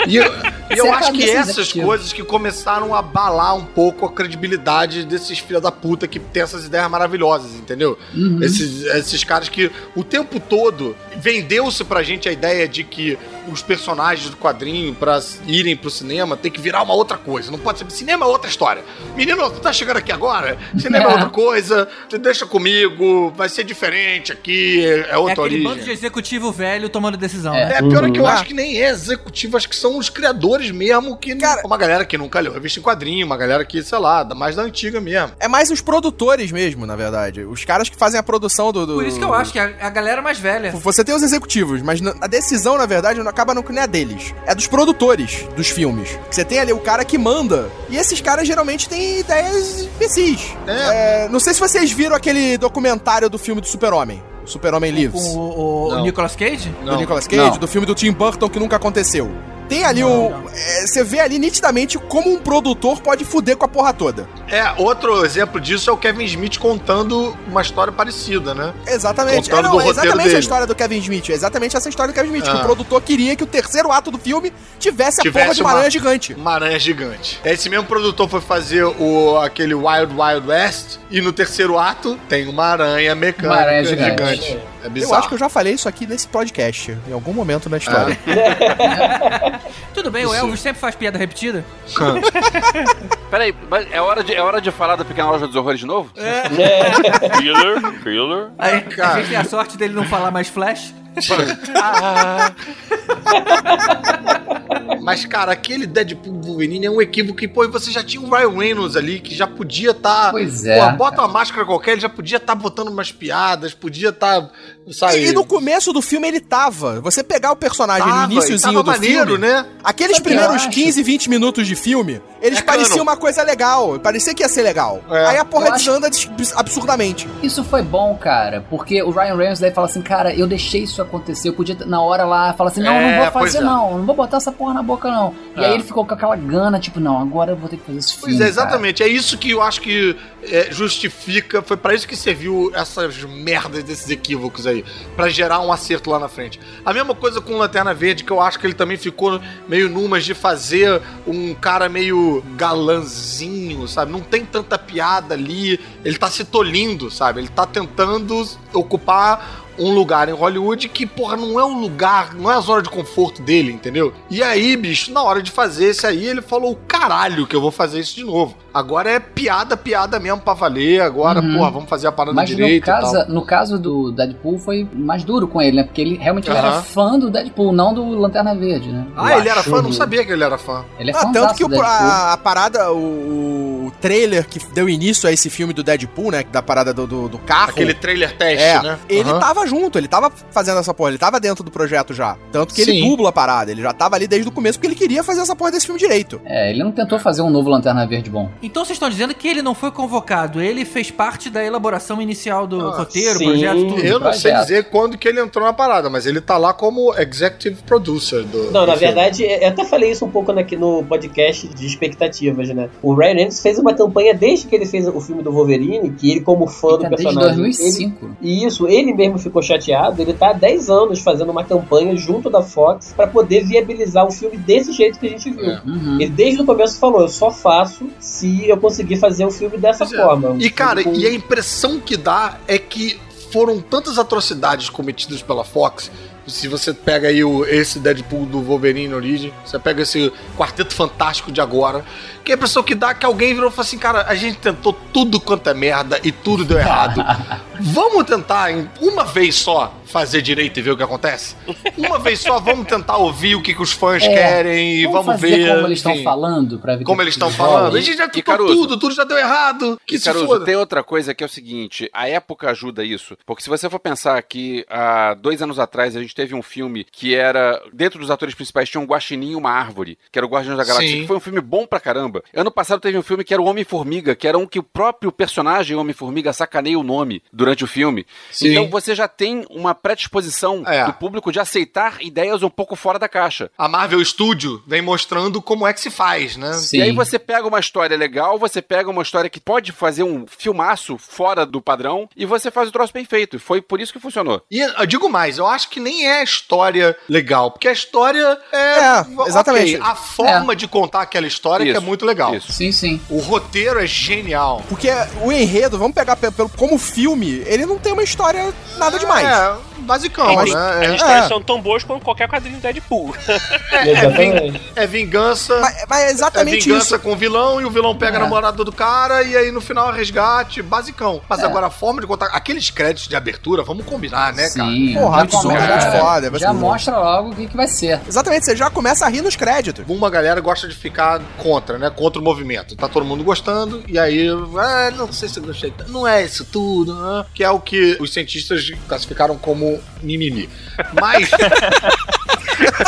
E eu, e eu é acho que essas coisas que começaram a abalar um pouco a credibilidade desses filha da puta que tem essas ideias maravilhosas, entendeu? Uhum. Esses, esses caras que o tempo todo vendeu-se pra gente a ideia de que os personagens do quadrinho, pra irem pro cinema, tem que virar uma outra coisa. Não pode ser. Cinema é outra história. Menino, tu tá chegando aqui agora? Cinema é, É. outra coisa. Tu deixa comigo, vai ser diferente aqui, é É outra aquele origem. bando de executivo velho tomando decisão. É. né? É, pior é que eu Uhum. acho que nem é executivo, acho que são os criadores mesmo, que Cara- uma galera que nunca leu revista em quadrinho, uma galera que, sei lá, da- mais da antiga mesmo. É mais os produtores mesmo, na verdade. Os caras que fazem a produção do. do- Por isso que eu acho que é a, galera mais velha. Você tem os executivos, mas a decisão, na verdade, não acaba não que não é deles. É dos produtores dos filmes. Você tem ali o cara que manda. E esses caras geralmente têm ideias imbecis. É, não sei se vocês viram aquele documentário do filme do Super-Homem. O Super-Homem Com Lives. o, o- o Não. Nicolas Cage? Do Nicolas Cage, Não. do filme do Tim Burton que nunca aconteceu. Tem ali Não, o. não. é, Você vê ali nitidamente como um produtor pode fuder com a porra toda. É, outro exemplo disso é o Kevin Smith contando uma história parecida, né? Exatamente. Contando É, não, do é exatamente dele. a história do Kevin Smith. É exatamente essa história do Kevin Smith. Que Ah. o produtor queria que o terceiro ato do filme tivesse a Tivesse porra de uma uma- aranha gigante. Uma aranha gigante. Esse mesmo produtor foi fazer o, aquele Wild Wild West, e no terceiro ato tem uma aranha mecânica Uma aranha gigante. gigante. É Eu bizarro. acho que eu já falei isso aqui nesse podcast, em algum momento na história. Tudo bem, o Elvis sempre faz piada repetida. Peraí, mas é hora, de, é hora de falar da Pequena Loja dos Horrores de novo? Thriller, thriller. Aí, cara. a gente tem a sorte dele não falar mais Flash. Ah. Mas, cara, aquele Deadpool Wolverine é um equívoco que, pô, você já tinha um Ryan Reynolds ali que já podia estar. Pois é, Pô, bota uma máscara qualquer, ele já podia estar botando umas piadas, podia estar. sabe? E, e no começo do filme ele tava. Você pegar o personagem Tava, no iníciozinho e do maneiro, filme, né? aqueles Sabe o primeiros acho? 15, 20 minutos de filme, eles É pareciam cano. uma coisa legal. Parecia que ia ser legal. É. Aí a porra Eu desanda des- absurdamente. Isso foi bom, cara, porque o Ryan Reynolds daí fala assim, cara, eu deixei isso acontecer, eu podia na hora lá falar assim, não, É, não vou fazer é. não, não vou botar essa porra na boca não. E É. aí ele ficou com aquela gana, tipo, não, agora eu vou ter que fazer esse filme, Pois é, cara. exatamente. É isso que eu acho que é, justifica. Foi pra isso que serviu essas merdas desses equívocos aí. Pra gerar um acerto lá na frente. A mesma coisa com o Lanterna Verde, que eu acho que ele também ficou meio numas de fazer um cara meio galanzinho, sabe? Não tem tanta piada ali. Ele tá se tolindo, sabe? Ele tá tentando ocupar um lugar em Hollywood que, porra, não é um lugar, não é a zona de conforto dele, entendeu? E aí, bicho, na hora de fazer esse aí, ele falou: caralho, que eu vou fazer isso de novo. Agora é piada, piada mesmo pra valer. Agora, Uhum. porra, vamos fazer a parada Mas no direito e caso, tal. no caso do Deadpool foi mais duro com ele, né? Porque ele realmente ele era fã do Deadpool, não do Lanterna Verde, né? Ah, Eu ele era fã? Não sabia que ele era fã. Ele é Ah, tanto que o- a, a parada, o, o trailer que deu início a esse filme do Deadpool, né? Da parada do, do, do carro. Aquele trailer teste, É, né? ele Aham. tava junto, ele tava fazendo essa porra, ele tava dentro do projeto já. Tanto que ele Sim. dubla a parada, ele já tava ali desde o começo porque ele queria fazer essa porra desse filme direito. É, ele não tentou fazer um novo Lanterna Verde bom. Então vocês estão dizendo que ele não foi convocado, ele fez parte da elaboração inicial do Ah, roteiro, sim. projeto, tudo. Eu não sei projeto. dizer quando que ele entrou na parada, mas ele tá lá como executive producer do. Não, do na filme. verdade, eu até falei isso um pouco aqui no podcast de expectativas, né? O Ryan Reynolds fez uma campanha desde que ele fez o filme do Wolverine, que ele, como fã Ele do tá desde personagem. 2005. Ele, e isso, ele mesmo ficou chateado. Ele tá há 10 anos fazendo uma campanha junto da Fox pra poder viabilizar o filme desse jeito que a gente viu. É. Uhum. Ele desde o começo falou: eu só faço se eu conseguir fazer o filme dessa Pois é. forma. E, cara, Com- e a impressão que dá é que foram tantas atrocidades cometidas pela Fox. Se você pega aí o, esse Deadpool do Wolverine Origem, você pega esse quarteto fantástico de agora, que a impressão que dá é que alguém virou e falou assim: cara, a gente tentou tudo quanto é merda e tudo deu errado. vamos tentar, em uma vez só, fazer direito e ver o que acontece? Uma vez só, vamos tentar ouvir o que, que os fãs É, querem e vamos, fazer ver. como eles estão falando pra ver Como que eles estão falando. A gente já tentou tudo, tudo já deu errado. Que E, se Caruso, foda. tem outra coisa que é o seguinte: a época ajuda isso. Porque se você for pensar que há dois anos atrás a gente teve um filme que era. Dentro dos atores principais tinha um guaxinim e uma árvore, que era o Guardiões da Galáxia, Sim. que foi um filme bom pra caramba. Ano passado teve um filme que era o Homem-Formiga, que era um que o próprio personagem Homem-Formiga sacaneia o nome durante o filme. Sim. Então você já tem uma predisposição É. do público de aceitar ideias um pouco fora da caixa. A Marvel Studio vem mostrando como é que se faz, né? Sim. E aí você pega uma história legal, você pega uma história que pode fazer um filmaço fora do padrão e você faz o troço bem feito. Foi por isso que funcionou. E eu digo mais, eu acho que nem é a história legal, porque a história é. É, exatamente. ok, a forma de contar aquela história que Isso, é muito legal. isso. Sim, sim. O roteiro é genial. Porque o enredo, vamos pegar pe- pelo, como filme, ele não tem uma história nada demais. É, basicão, As- né? As É, histórias é. são tão boas quanto qualquer quadrinho do Deadpool. é, é, Exatamente. é vingança. Mas, mas é É exatamente vingança isso. com o vilão e o vilão pega É. a namorada do cara e aí no final é resgate, basicão. Mas É. agora a forma de contar. Aqueles créditos de abertura, vamos combinar, né, cara? Sim. Porra, já começa- muito foda, Já mostra logo o que, que vai ser. Exatamente, você já começa a rir nos créditos. Uma galera gosta de ficar contra, né? Contra o movimento. Tá todo mundo gostando, e aí, ah, não sei se eu gostei. tanto. Não é isso tudo, né? Que é o que os cientistas classificaram como mimimi. Mas.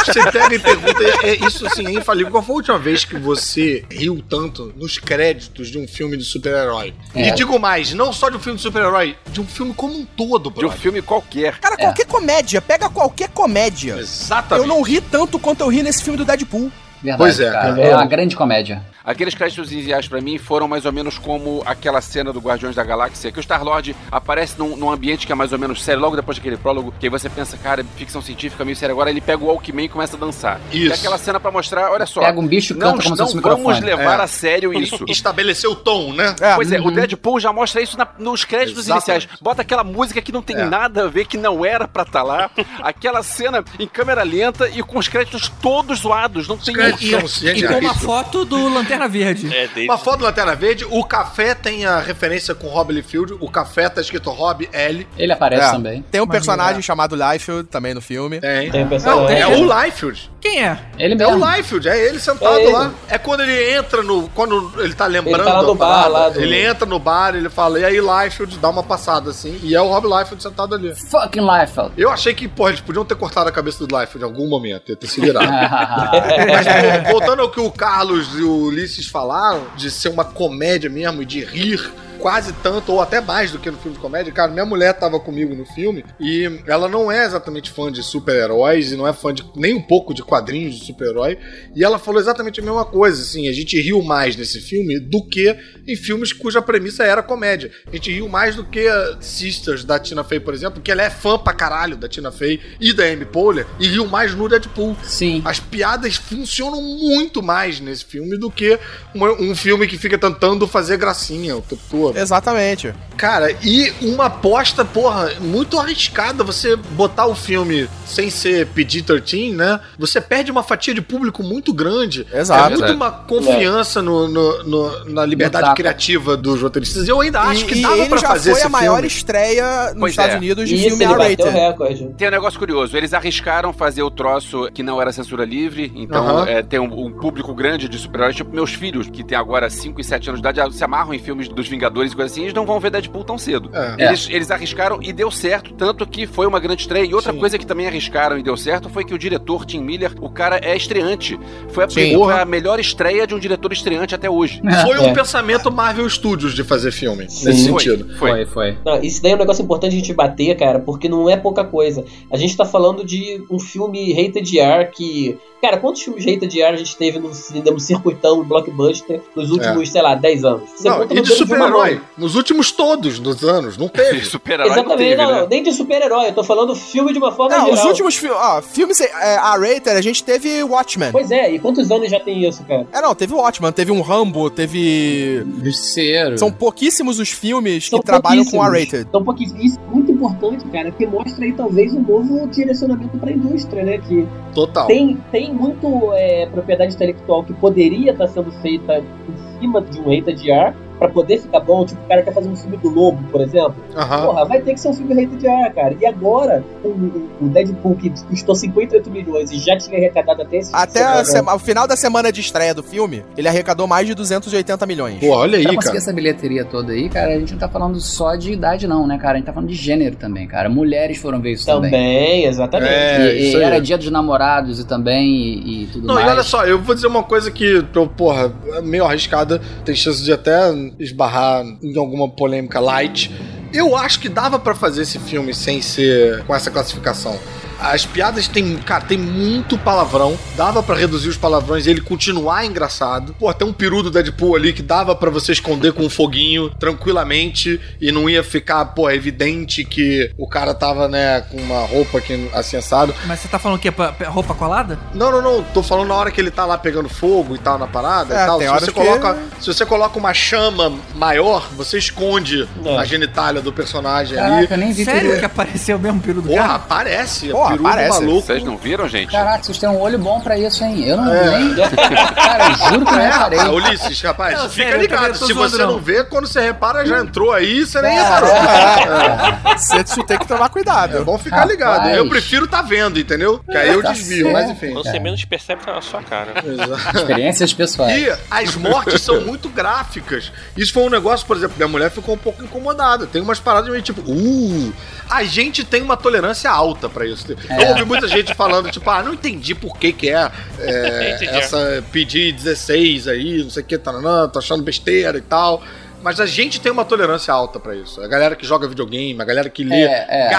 Você pega e pergunta, é, é isso assim, é infalível. Qual foi a última vez que você riu tanto nos créditos de um filme de super-herói? É. E digo mais, não só de um filme de super-herói, de um filme como um todo, De um bro. filme qualquer. Cara, qualquer comédia, pega qualquer comédia. Exatamente. Eu não ri tanto quanto eu ri nesse filme do Deadpool. Verdade, Pois é, cara. cara. É uma grande comédia. Aqueles créditos iniciais pra mim foram mais ou menos como aquela cena do Guardiões da Galáxia, que o Star-Lord aparece num, num ambiente que é mais ou menos sério, logo depois daquele prólogo, que aí você pensa, cara, ficção científica meio séria. Agora ele pega o Walkman e começa a dançar. Isso. E aquela cena pra mostrar, olha só. Pega um bicho e não, canta como se não um vamos microfone. levar É. a sério isso. Estabeleceu o tom, né? É. Pois é, o Deadpool já mostra isso na- nos créditos Exatamente. iniciais. Bota aquela música que não tem É. nada a ver, que não era pra estar lá. aquela cena em câmera lenta e com os créditos todos zoados. Não tem um- são E com uma foto do Lanterna Lanterna Verde. É, David. Uma foto do Lanterna Verde. O café tem a referência com Rob Liefeld. O café tá escrito Rob L. Ele aparece É. também. Tem um Maneiro. personagem chamado Liefeld também no filme. Tem. Tem um Não, personagem. tem. É o Liefeld. Quem é? Ele É mesmo. o Liefeld, é ele sentado É ele. lá. É quando ele entra no. Quando ele tá lembrando. Ele tá lá bar, parada, lá do- Ele entra no bar, ele fala, e aí, Liefeld, dá uma passada assim. E é o Rob Liefeld sentado ali. Fucking Liefeld. Eu achei que, pô, eles podiam ter cortado a cabeça do Liefeld em algum momento, ia ter se virado. Mas, pô, voltando ao que o Carlos e o Ulisses falaram, de ser uma comédia mesmo e de rir quase tanto, ou até mais do que no filme de comédia. Cara, minha mulher tava comigo no filme e ela não é exatamente fã de super-heróis e não é fã de nem um pouco de quadrinhos de super-herói. E ela falou exatamente a mesma coisa, assim, a gente riu mais nesse filme do que em filmes cuja premissa era comédia. A gente riu mais do que a Sisters da Tina Fey, por exemplo, que ela é fã pra caralho da Tina Fey e da Amy Poehler e riu mais no Deadpool. Sim. As piadas funcionam muito mais nesse filme do que um filme que fica tentando fazer gracinha o tempo todo. Exatamente. Cara, e uma aposta, porra, muito arriscada você botar o filme sem ser PG-13, né? Você perde uma fatia de público muito grande. Exato. É muito uma confiança no, no- no- na liberdade tapa. criativa dos roteiristas. Eu ainda acho e, que e dava ele pra já fazer foi esse a maior filme. estreia nos Pois Estados é. Unidos de Isso, filme ele bateu o R-rated. recorde. Tem um negócio curioso, eles arriscaram fazer o troço que não era censura livre, então é, tem um, um público grande de super-heróis, tipo meus filhos, que tem agora 5 e 7 anos de idade, se amarram em filmes dos Vingadores e coisas assim, eles não vão ver Deadpool tão cedo. É. Eles, eles arriscaram e deu certo, tanto que foi uma grande estreia. E outra Sim. coisa que também arriscaram e deu certo foi que o diretor, Tim Miller, o cara é estreante. Foi a, Sim. a melhor estreia de um diretor estreante até hoje. Foi um É. pensamento Marvel Studios de fazer filme, Sim. nesse Foi, sentido. foi. Foi, foi. Não, isso daí é um negócio importante a gente bater, cara, porque não é pouca coisa. A gente tá falando de um filme rated R que. Cara, quantos filmes rated R a gente teve no no circuitão, no blockbuster, nos últimos, sei lá, 10 anos? Você Não, conta e de uma super-herói, nos últimos todos dos anos, não teve. Super-herói não Exatamente, teve, não, né? não, nem de super-herói, eu tô falando filme de uma forma Não, geral. os últimos fi ó, filmes é, R-rated, a gente teve Watchmen. Pois é, e quantos anos já tem isso, cara? É, não, teve Watchmen, teve um Rambo, teve... Justiceiro. São pouquíssimos os filmes São que trabalham com pouquíssimos. R-rated. Então, pouquíssimo. Isso é muito importante, cara, porque mostra aí talvez um novo direcionamento pra indústria, né? Que Total. tem, tem muito é, propriedade intelectual que poderia estar sendo feita em cima de um rated R pra poder ficar bom. Tipo, o cara quer fazer um filme do Lobo, por exemplo. Aham. Porra, vai ter que ser um filme rated R, cara. E agora, o, Deadpool, que custou 58 milhões e já tinha arrecadado até esse Até sema- o final da semana de estreia do filme, ele arrecadou mais de 280 milhões. Pô, olha Pra aí, conseguir cara. essa bilheteria toda aí, cara, a gente não tá falando só de idade, não, né, cara? A gente tá falando de gênero também, cara. Mulheres foram ver isso também. Também, exatamente. É, e, e isso aí. era dia dos namorados e também e, e tudo Não, mais. e olha só, eu vou dizer uma coisa que, porra, é meio arriscada, tem chance de até esbarrar em alguma polêmica light. Eu acho que dava pra fazer esse filme sem ser com essa classificação. As piadas tem, cara, tem muito palavrão. Dava pra reduzir os palavrões e ele continuar engraçado. Pô, tem um peru do Deadpool ali que dava pra você esconder com um foguinho tranquilamente e não ia ficar, pô, evidente que o cara tava, né, com uma roupa que assim assado. Mas você tá falando o quê? Pa- pa- Roupa colada? Não, não, não. Tô falando na hora que ele tá lá pegando fogo e tal na parada É, e tal. tem Se você, que- coloca, se você coloca uma chama maior, você esconde É. a genitália do personagem ali. Caraca, eu nem vi Sério que apareceu mesmo o peru do Porra, cara? aparece. Porra, peru do aparece. maluco. Vocês não viram, gente? Caraca, vocês têm um olho bom pra isso, hein? Eu não É. nem. Cara, eu juro que eu não É, reparei. rapaz, Ulisses, rapaz, Não, fica sério, ligado. Se você não. não vê, quando você repara, já entrou aí, você nem É, reparou. Você você tem que tomar cuidado. É bom ficar Rapaz. ligado. Eu prefiro tá vendo, entendeu? Que aí eu Tá desvio, certo. mas enfim. Você menos percebe, tá na sua cara. Exato. Experiências pessoais. E as mortes são muito gráficas. Isso foi um negócio, por exemplo, minha mulher ficou um pouco incomodada. Tem umas paradas meio tipo, uh, a gente tem uma tolerância alta pra isso. Eu ouvi muita gente falando, tipo, ah, não entendi por que que é, é, essa pedir 16 aí, não sei o que, taranã, tô achando besteira e tal. Mas a gente tem uma tolerância alta pra isso. A galera que joga videogame, a galera que lê É, é.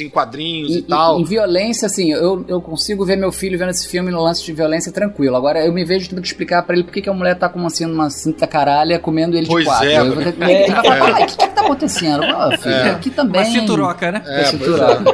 Em quadrinhos e, E, tal. em violência, assim, eu, eu consigo ver meu filho vendo esse filme no lance de violência tranquilo. Agora, eu me vejo tendo que explicar pra ele por que que a mulher tá com assim, uma cinta caralha comendo ele Pois de quatro. é, eu vou ter que- ele vai falar, "Pai, o que que tá acontecendo? Ó, filho, É. aqui também. Uma cinturoca, né? É, cinturoca.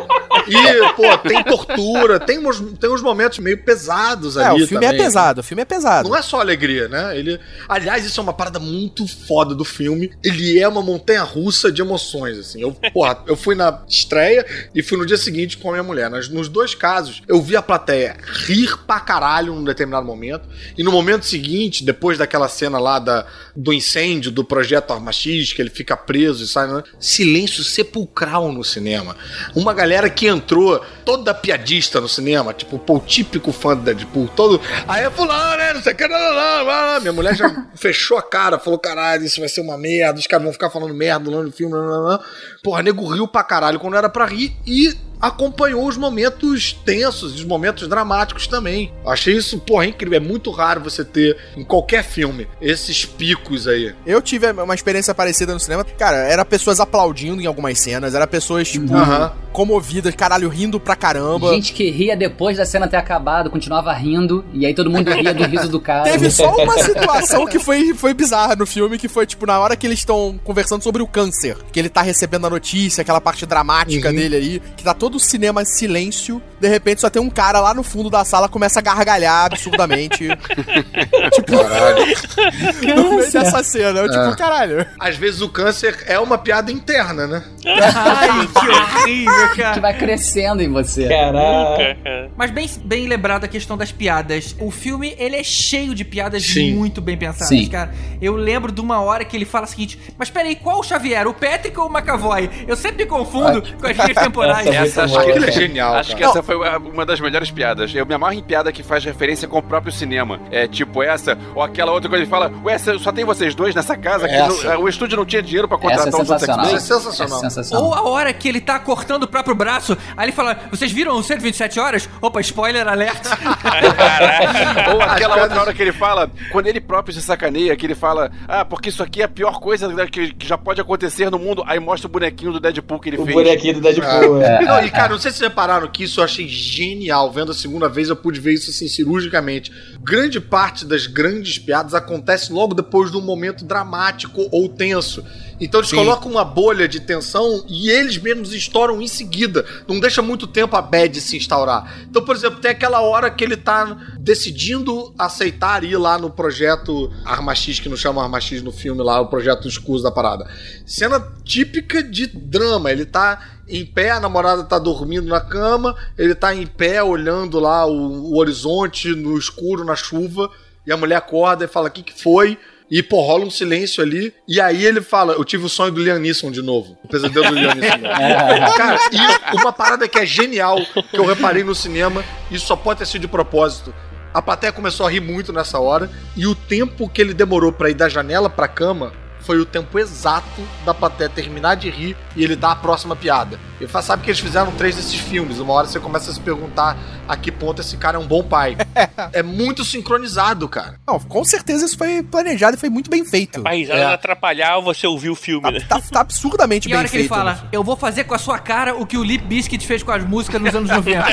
E, pô, tem tortura, tem uns, tem uns momentos meio pesados É, ali o filme também. é pesado, o filme é pesado. Não é só alegria, né? Ele, aliás, isso é uma parada muito foda do filme. Ele é uma montanha russa de emoções, assim. Eu, porra, eu fui na estreia e fui no dia seguinte com a minha mulher. Nas, nos dois casos, eu vi a plateia rir pra caralho num determinado momento. E no momento seguinte, depois daquela cena lá da, do incêndio do projeto Arma X, que ele fica preso e sai, né? silêncio sepulcral no cinema. Uma galera que entrou toda piadista no cinema, tipo, pô, o típico fã do Deadpool, todo. Aí é fulano, né? Não sei o que, lá, lá, lá, lá. Minha mulher já fechou a cara, falou: caralho, isso vai ser uma merda, os caras vão ficar falando merda lá no filme, lá, lá, lá. Porra, nego riu pra caralho quando era pra rir e acompanhou os momentos tensos, os momentos dramáticos também. Achei isso, porra, incrível. É muito raro você ter em qualquer filme esses picos aí. Eu tive uma experiência parecida no cinema. Cara, era pessoas aplaudindo em algumas cenas, era pessoas, tipo, Aham. comovidas, caralho, rindo pra caramba. Gente que ria depois da cena ter acabado, continuava rindo, e aí todo mundo ria do riso do cara. Teve só uma situação que foi, foi bizarra no filme, que foi, tipo, na hora que eles estão conversando sobre o câncer, que ele tá recebendo a notícia, aquela parte dramática Uhum. dele aí, que tá todo o cinema silêncio, de repente só tem um cara lá no fundo da sala começa a gargalhar absurdamente. tipo, no meio dessa cena. Eu, tipo, É. caralho. Às vezes o câncer é uma piada interna, né? Ai, que horrível, Que cara. vai crescendo em você. Caraca. Mas bem, bem lembrado a questão das piadas. O filme, ele é cheio de piadas Sim. muito bem pensadas, Sim. cara. Eu lembro de uma hora que ele fala o seguinte, mas peraí, qual o Xavier? O Patrick ou o McAvoy? Eu sempre me confundo com as linhas temporais. Essa é Essa acho boa, que, é genial, acho cara. que essa foi uma das melhores piadas. Eu me amarro em piada que faz referência com o próprio cinema. É tipo essa, ou aquela outra coisa ele fala, ué, só tem vocês dois nessa casa? Que Essa. não- o estúdio não tinha dinheiro pra Essa é contratar os outros sensacional. É sensacional. É sensacional. Ou a hora que ele tá cortando o próprio braço, aí ele fala, vocês viram o 127 horas? Opa, spoiler alert. Ou aquela As outra hora que ele fala, quando ele próprio se sacaneia, que ele fala, ah, porque isso aqui é a pior coisa que, que já pode acontecer no mundo, aí mostra o bonequinho do Deadpool que ele O fez. bonequinho do Deadpool. é. E, não, e, cara, não sei se vocês repararam que isso eu achei genial. Vendo a segunda vez, eu pude ver isso assim cirurgicamente. Grande parte das grandes piadas acontece logo depois de um momento dramático ou tenso. Então eles Sim. colocam uma bolha de tensão e eles mesmos estouram em seguida. Não deixa muito tempo a bad se instaurar. Então, por exemplo, tem aquela hora que ele tá decidindo aceitar ir lá no projeto Arma X, que não chama Arma X no filme lá, o projeto escuso da parada. Cena típica de drama. Ele tá em pé, a namorada tá dormindo na cama, ele tá em pé olhando lá o, o horizonte no escuro, na chuva, e a mulher acorda e fala: O que, que foi? E, pô, rola um silêncio ali. E aí ele fala: Eu tive o sonho do Liam Neeson de novo. O pesadelo do Liam Neeson. novo. Cara, e uma parada que é genial, que eu reparei no cinema, isso só pode ter sido de propósito. A plateia começou a rir muito nessa hora, e o tempo que ele demorou pra ir da janela pra cama foi o tempo exato da plateia terminar de rir e ele dar a próxima piada. E sabe que eles fizeram três desses filmes. Uma hora você começa a se perguntar a que ponto esse cara é um bom pai. é muito sincronizado, cara. Não, com certeza isso foi planejado e foi muito bem feito. Risada É. atrapalhar você ouvir o filme, né? Tá, tá absurdamente E a bem hora que ele feito. fala, eu vou fazer com a sua cara o que o Lip Biscuit fez com as músicas nos anos 90.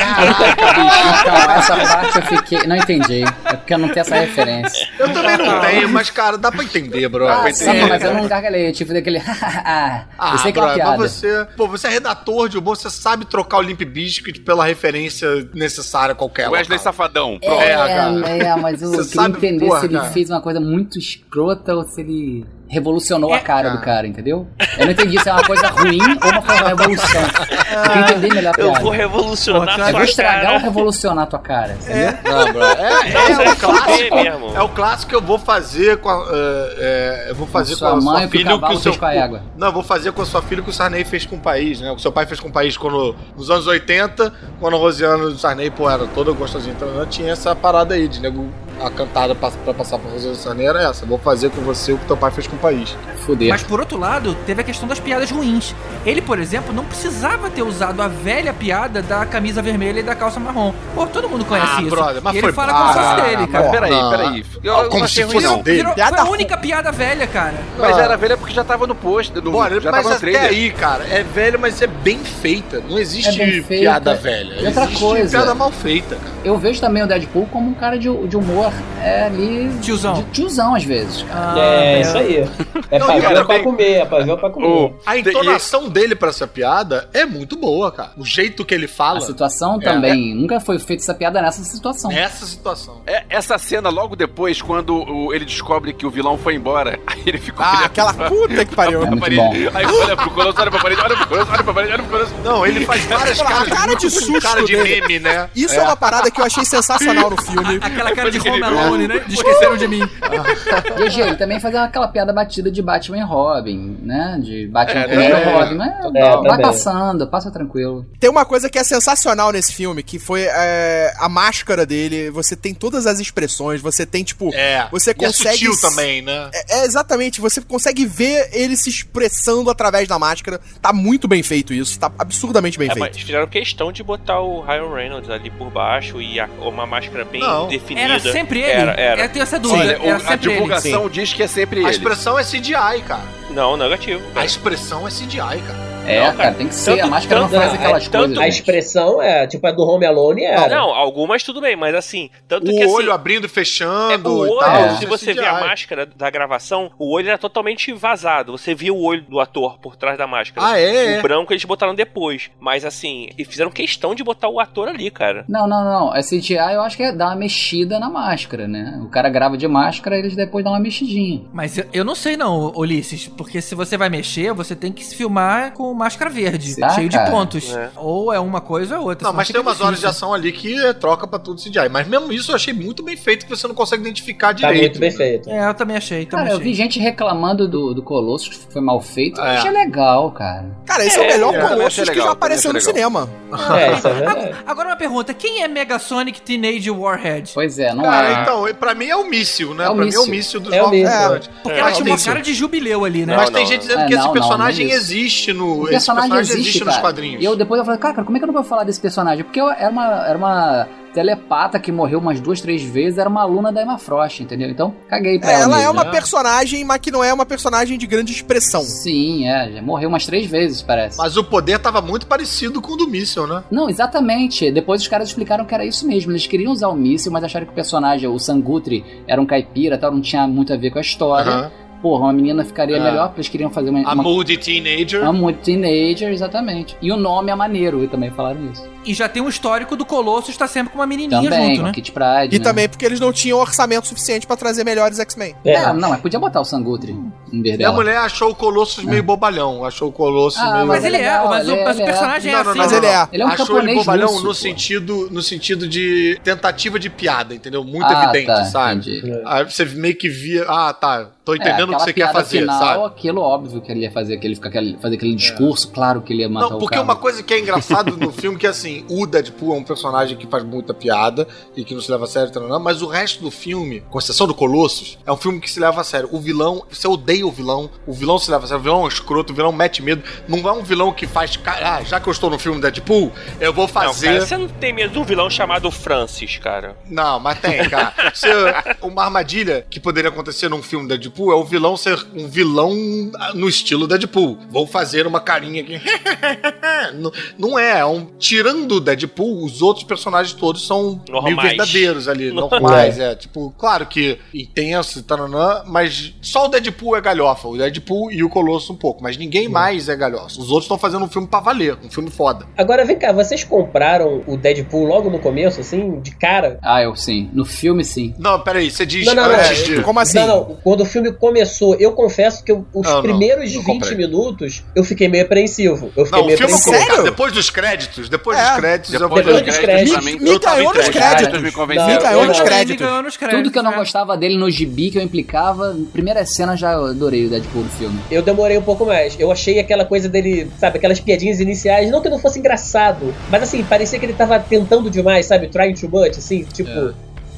Então, essa parte eu fiquei. Não entendi. É porque eu não tenho essa referência. Eu também não tenho, mas, cara, dá pra entender, bro. Ah, Dá pra sim, entender. mas eu não gargalhei. Eu tive daquele. Ah, eu sei que é uma piada. mas você, pô, você é redator de humor, você sabe trocar o Limp Bizkit pela referência necessária qualquer Wesley local. Safadão. É, Pronto. É, cara. é, mas eu Você queria sabe, entender porra, se ele cara. fez uma coisa muito escrota ou se ele revolucionou É, a cara cara. do cara, entendeu? Eu não entendi se é uma coisa ruim ou uma coisa revolução. Eu queria entender melhor a Eu piada. vou revolucionar Pô, Eu sua vou estragar cara. ou revolucionar a tua cara, entendeu? Não, bro, é, é, o é clássico. mesmo. É o clássico que eu vou fazer com a. é, é, eu vou fazer Com sua com a mãe, sua o que o filha o que o seu. fez com a égua. Não, eu vou fazer com a sua filha o que o Sarney fez com o país, né? O que o seu pai fez com o país quando. Nos anos 80, quando a Rosiana do Sarney, pô, era toda gostosinha. Então eu tinha essa parada aí de nego. A cantada pra, pra passar pra Rosiana do Sarney era essa. Eu vou fazer com você o que teu pai fez com o país. Fuder. Mas por outro lado, teve a questão das piadas ruins. Ele, por exemplo, não precisava ter usado a velha piada da camisa vermelha e da calça marrom. Pô, todo mundo conhece Ah, isso. brother, mas e foi- ele fala como se fosse dele, cara. Peraí, Não. peraí. Eu, eu como se fosse não. dele. Virou, foi a única piada velha, cara. Mas Ah. era velha porque já tava no post, no, Bora, já mas tava no até aí, cara, é velho, mas é bem feita. Não existe É feita. piada velha. E outra existe coisa- piada mal feita, cara. Eu vejo também o Deadpool como um cara de, de humor é, ali. Tiozão. De tiozão, às vezes, cara. Ah, É, isso aí. Comer. É Não, pra e ver cara, ou pra comer, é pra ver ou pra comer. A entonação dele pra essa piada é muito boa, cara. O jeito que ele fala. A situação É. também. Nunca foi feita essa piada nessa situação. Nessa situação. É, essa cena logo depois, quando o- ele descobre que o vilão foi embora, aí ele ficou Ah, aquela pra- puta que pariu. É muito parede. bom. Aí olha pro Colosso, olha pra parede, olha pro Colosso, olha pra parede, olha pro Colosso. Não, ele faz várias caras. cara de susto Cara de meme, né? Isso é. uma parada que eu achei sensacional no filme. Aquela cara de Home incrível. Alone, né? De esqueceram de mim. GG, ele também faz aquela piada batida de Batman e Robin, né? De Batman É, contra é, Robin. Mas é, vai passando, passa tranquilo. Tem uma coisa que é sensacional nesse filme, que foi é, a máscara dele. Você tem todas as expressões, você tem, tipo. É. Você E é consegue. sutil também, né? É, é, exatamente, você consegue ver ele se expressando através da máscara. Tá muito bem feito isso, tá absurdamente bem É, feito. mas fizeram questão de botar o Ryan Reynolds ali por baixo e a- uma máscara bem Não. definida. Era sempre ele? Era, era. Eu tenho essa dúvida. Era a sempre ele. divulgação diz que é sempre A ele. Expressão é CGI, cara. Não, negativo. A cara. expressão é CGI, cara. É, Não, cara, cara, tem que ser. tanto- a máscara não tanto- faz é, aquelas tanto coisas. A gente. expressão é, tipo, a do Home Alone era. Não, algumas tudo bem, mas assim, tanto O que assim, olho abrindo e é, fechando o e olho, tal. É. se você vê a máscara da gravação, o olho era totalmente vazado. Você via o olho do ator por trás da máscara. Ah, é? O branco eles botaram depois. Mas assim, e fizeram questão de botar o ator ali, cara. Não, não, não. A CGI eu acho que é dar uma mexida na máscara, né? O cara grava de máscara, eles depois dão uma mexidinha. Mas eu, eu não sei não, Ulisses, porque se você vai mexer, você tem que se filmar com máscara verde, Será, cheio de cara? pontos. É. Ou é uma coisa ou outra. Não, mas tem umas horas de ação ali que é troca pra tudo CGI. Mas mesmo isso eu achei muito bem feito, que você não consegue identificar Tá direito. muito bem né? feito. É, eu também achei. Também Cara, eu achei. vi gente reclamando do, do Colossus, que foi mal feito. Eu É. achei legal, cara. Cara, esse é, o melhor eu também Colossus que legal, já apareceu no cinema. É, isso é verdade. Agora, uma pergunta: quem é Megasonic Teenage Warhead? Pois é, não Cara, é. então, pra mim é o míssil, né? É o pra mim é o míssil. míssil dos É o novos míssil. mutantes. Porque É, ela tinha tem, uma cara de jubileu ali, né? Mas tem gente dizendo É, que esse não, não, personagem é existe no. O esse personagem existe, existe cara. nos quadrinhos. E eu depois eu falei, cara, como é que eu não vou falar desse personagem? Porque eu, era, uma, era uma telepata que morreu umas duas, três vezes, era uma aluna da Emma Frost, entendeu? Então, caguei pra É, ela. ela é mesmo. uma personagem, mas que não é uma personagem de grande expressão. Sim, é, já morreu umas três vezes, parece. Mas o poder tava muito parecido com o do míssil, né? Não, exatamente. Depois os caras explicaram que era isso mesmo. Eles queriam usar o míssil, mas acharam que o personagem, o Sangutri, era um caipira, tal, não tinha muito a ver com a história. Aham. Porra, uma menina ficaria É. melhor, porque eles queriam fazer uma. A uma... Moody Teenager. Uma muito teenager, exatamente. E o nome é maneiro, e também falaram isso. E já tem um histórico do Colossus estar sempre com uma menininha Também, junto, né? a Kit Pride. E né? também porque eles não tinham orçamento suficiente pra trazer melhores X-Men. É. É, não, mas podia botar o Sangutri em vez E a mulher achou o Colossus meio bobalhão. Achou o Colossus Ah, meio. Mas ele é, mas, o, ele é, mas o ele é. personagem Não, é não, assim. não, Mas ele é. Ele é um achou ele camponês bobalhão russo, no pô. sentido, no sentido de tentativa de piada, entendeu? Muito Ah, evidente, tá, sabe? entendi. Aí você meio que via, ah, tá, tô É, entendendo o que você quer fazer, final, sabe? aquilo óbvio que ele ia fazer, que ele fica fazer aquele discurso, claro que ele ia matar Não, o porque cara. uma coisa que é engraçado no filme que assim, o Deadpool é um personagem que faz muita piada e que não se leva a sério, tal, mas o resto do filme, com exceção do Colossus, é um filme que se leva a sério. O vilão, você odeia o vilão, o vilão se leva a sério, o vilão é um escroto, o vilão mete medo. Não é um vilão que faz, ah, já que eu estou no filme Deadpool, eu vou Não, cara, fazer. você não tem medo de um vilão chamado Francis, cara. Não, mas tem, cara. Uma armadilha que poderia acontecer num filme Deadpool é o vilão ser um vilão no estilo Deadpool. Vou fazer uma carinha aqui. não, não é, é um, tirando o Deadpool, os outros personagens todos são meio Normais. verdadeiros ali, normais, é. Tipo, claro que intenso, taranã, mas só o Deadpool é galhofa. O Deadpool e o Colosso um pouco, mas ninguém mais é galhofa. Os outros estão fazendo um filme pra valer, um filme foda. Agora vem cá, vocês compraram o Deadpool logo no começo, assim, de cara? Ah, eu sim. No filme, sim. Não, peraí, você diz Não, não, não. antes de... Como assim? Não, não. Quando o filme começou, eu confesso que eu- os Não, não, primeiros não 20 comprei. minutos eu fiquei meio apreensivo. Eu fiquei Não, o meio filme apreensivo. Sério? depois dos créditos, depois É. dos créditos, eu Depois vou dos dos créditos, Me tava caiu nos créditos. me Me caiu nos créditos. ganhou nos créditos, Tudo que eu não gostava dele no gibi que eu implicava, primeira cena já eu adorei o Deadpool no filme. Eu demorei um pouco mais. Eu achei aquela coisa dele, sabe, aquelas piadinhas iniciais, não que não fosse engraçado, mas assim, parecia que ele tava tentando demais, sabe? Trying too much, assim, tipo.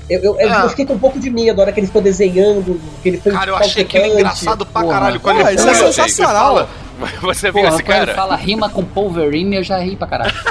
Eu, eu, eu- Ah. eu fiquei com um pouco de medo na hora que ele ficou desenhando, que ele foi Cara, eu achei aquilo falsetante. engraçado pra Porra. caralho. Quando Porra, ele isso é sensacional. Você viu Porra, esse quando cara? fala rima com Wolverine, eu já ri pra caralho.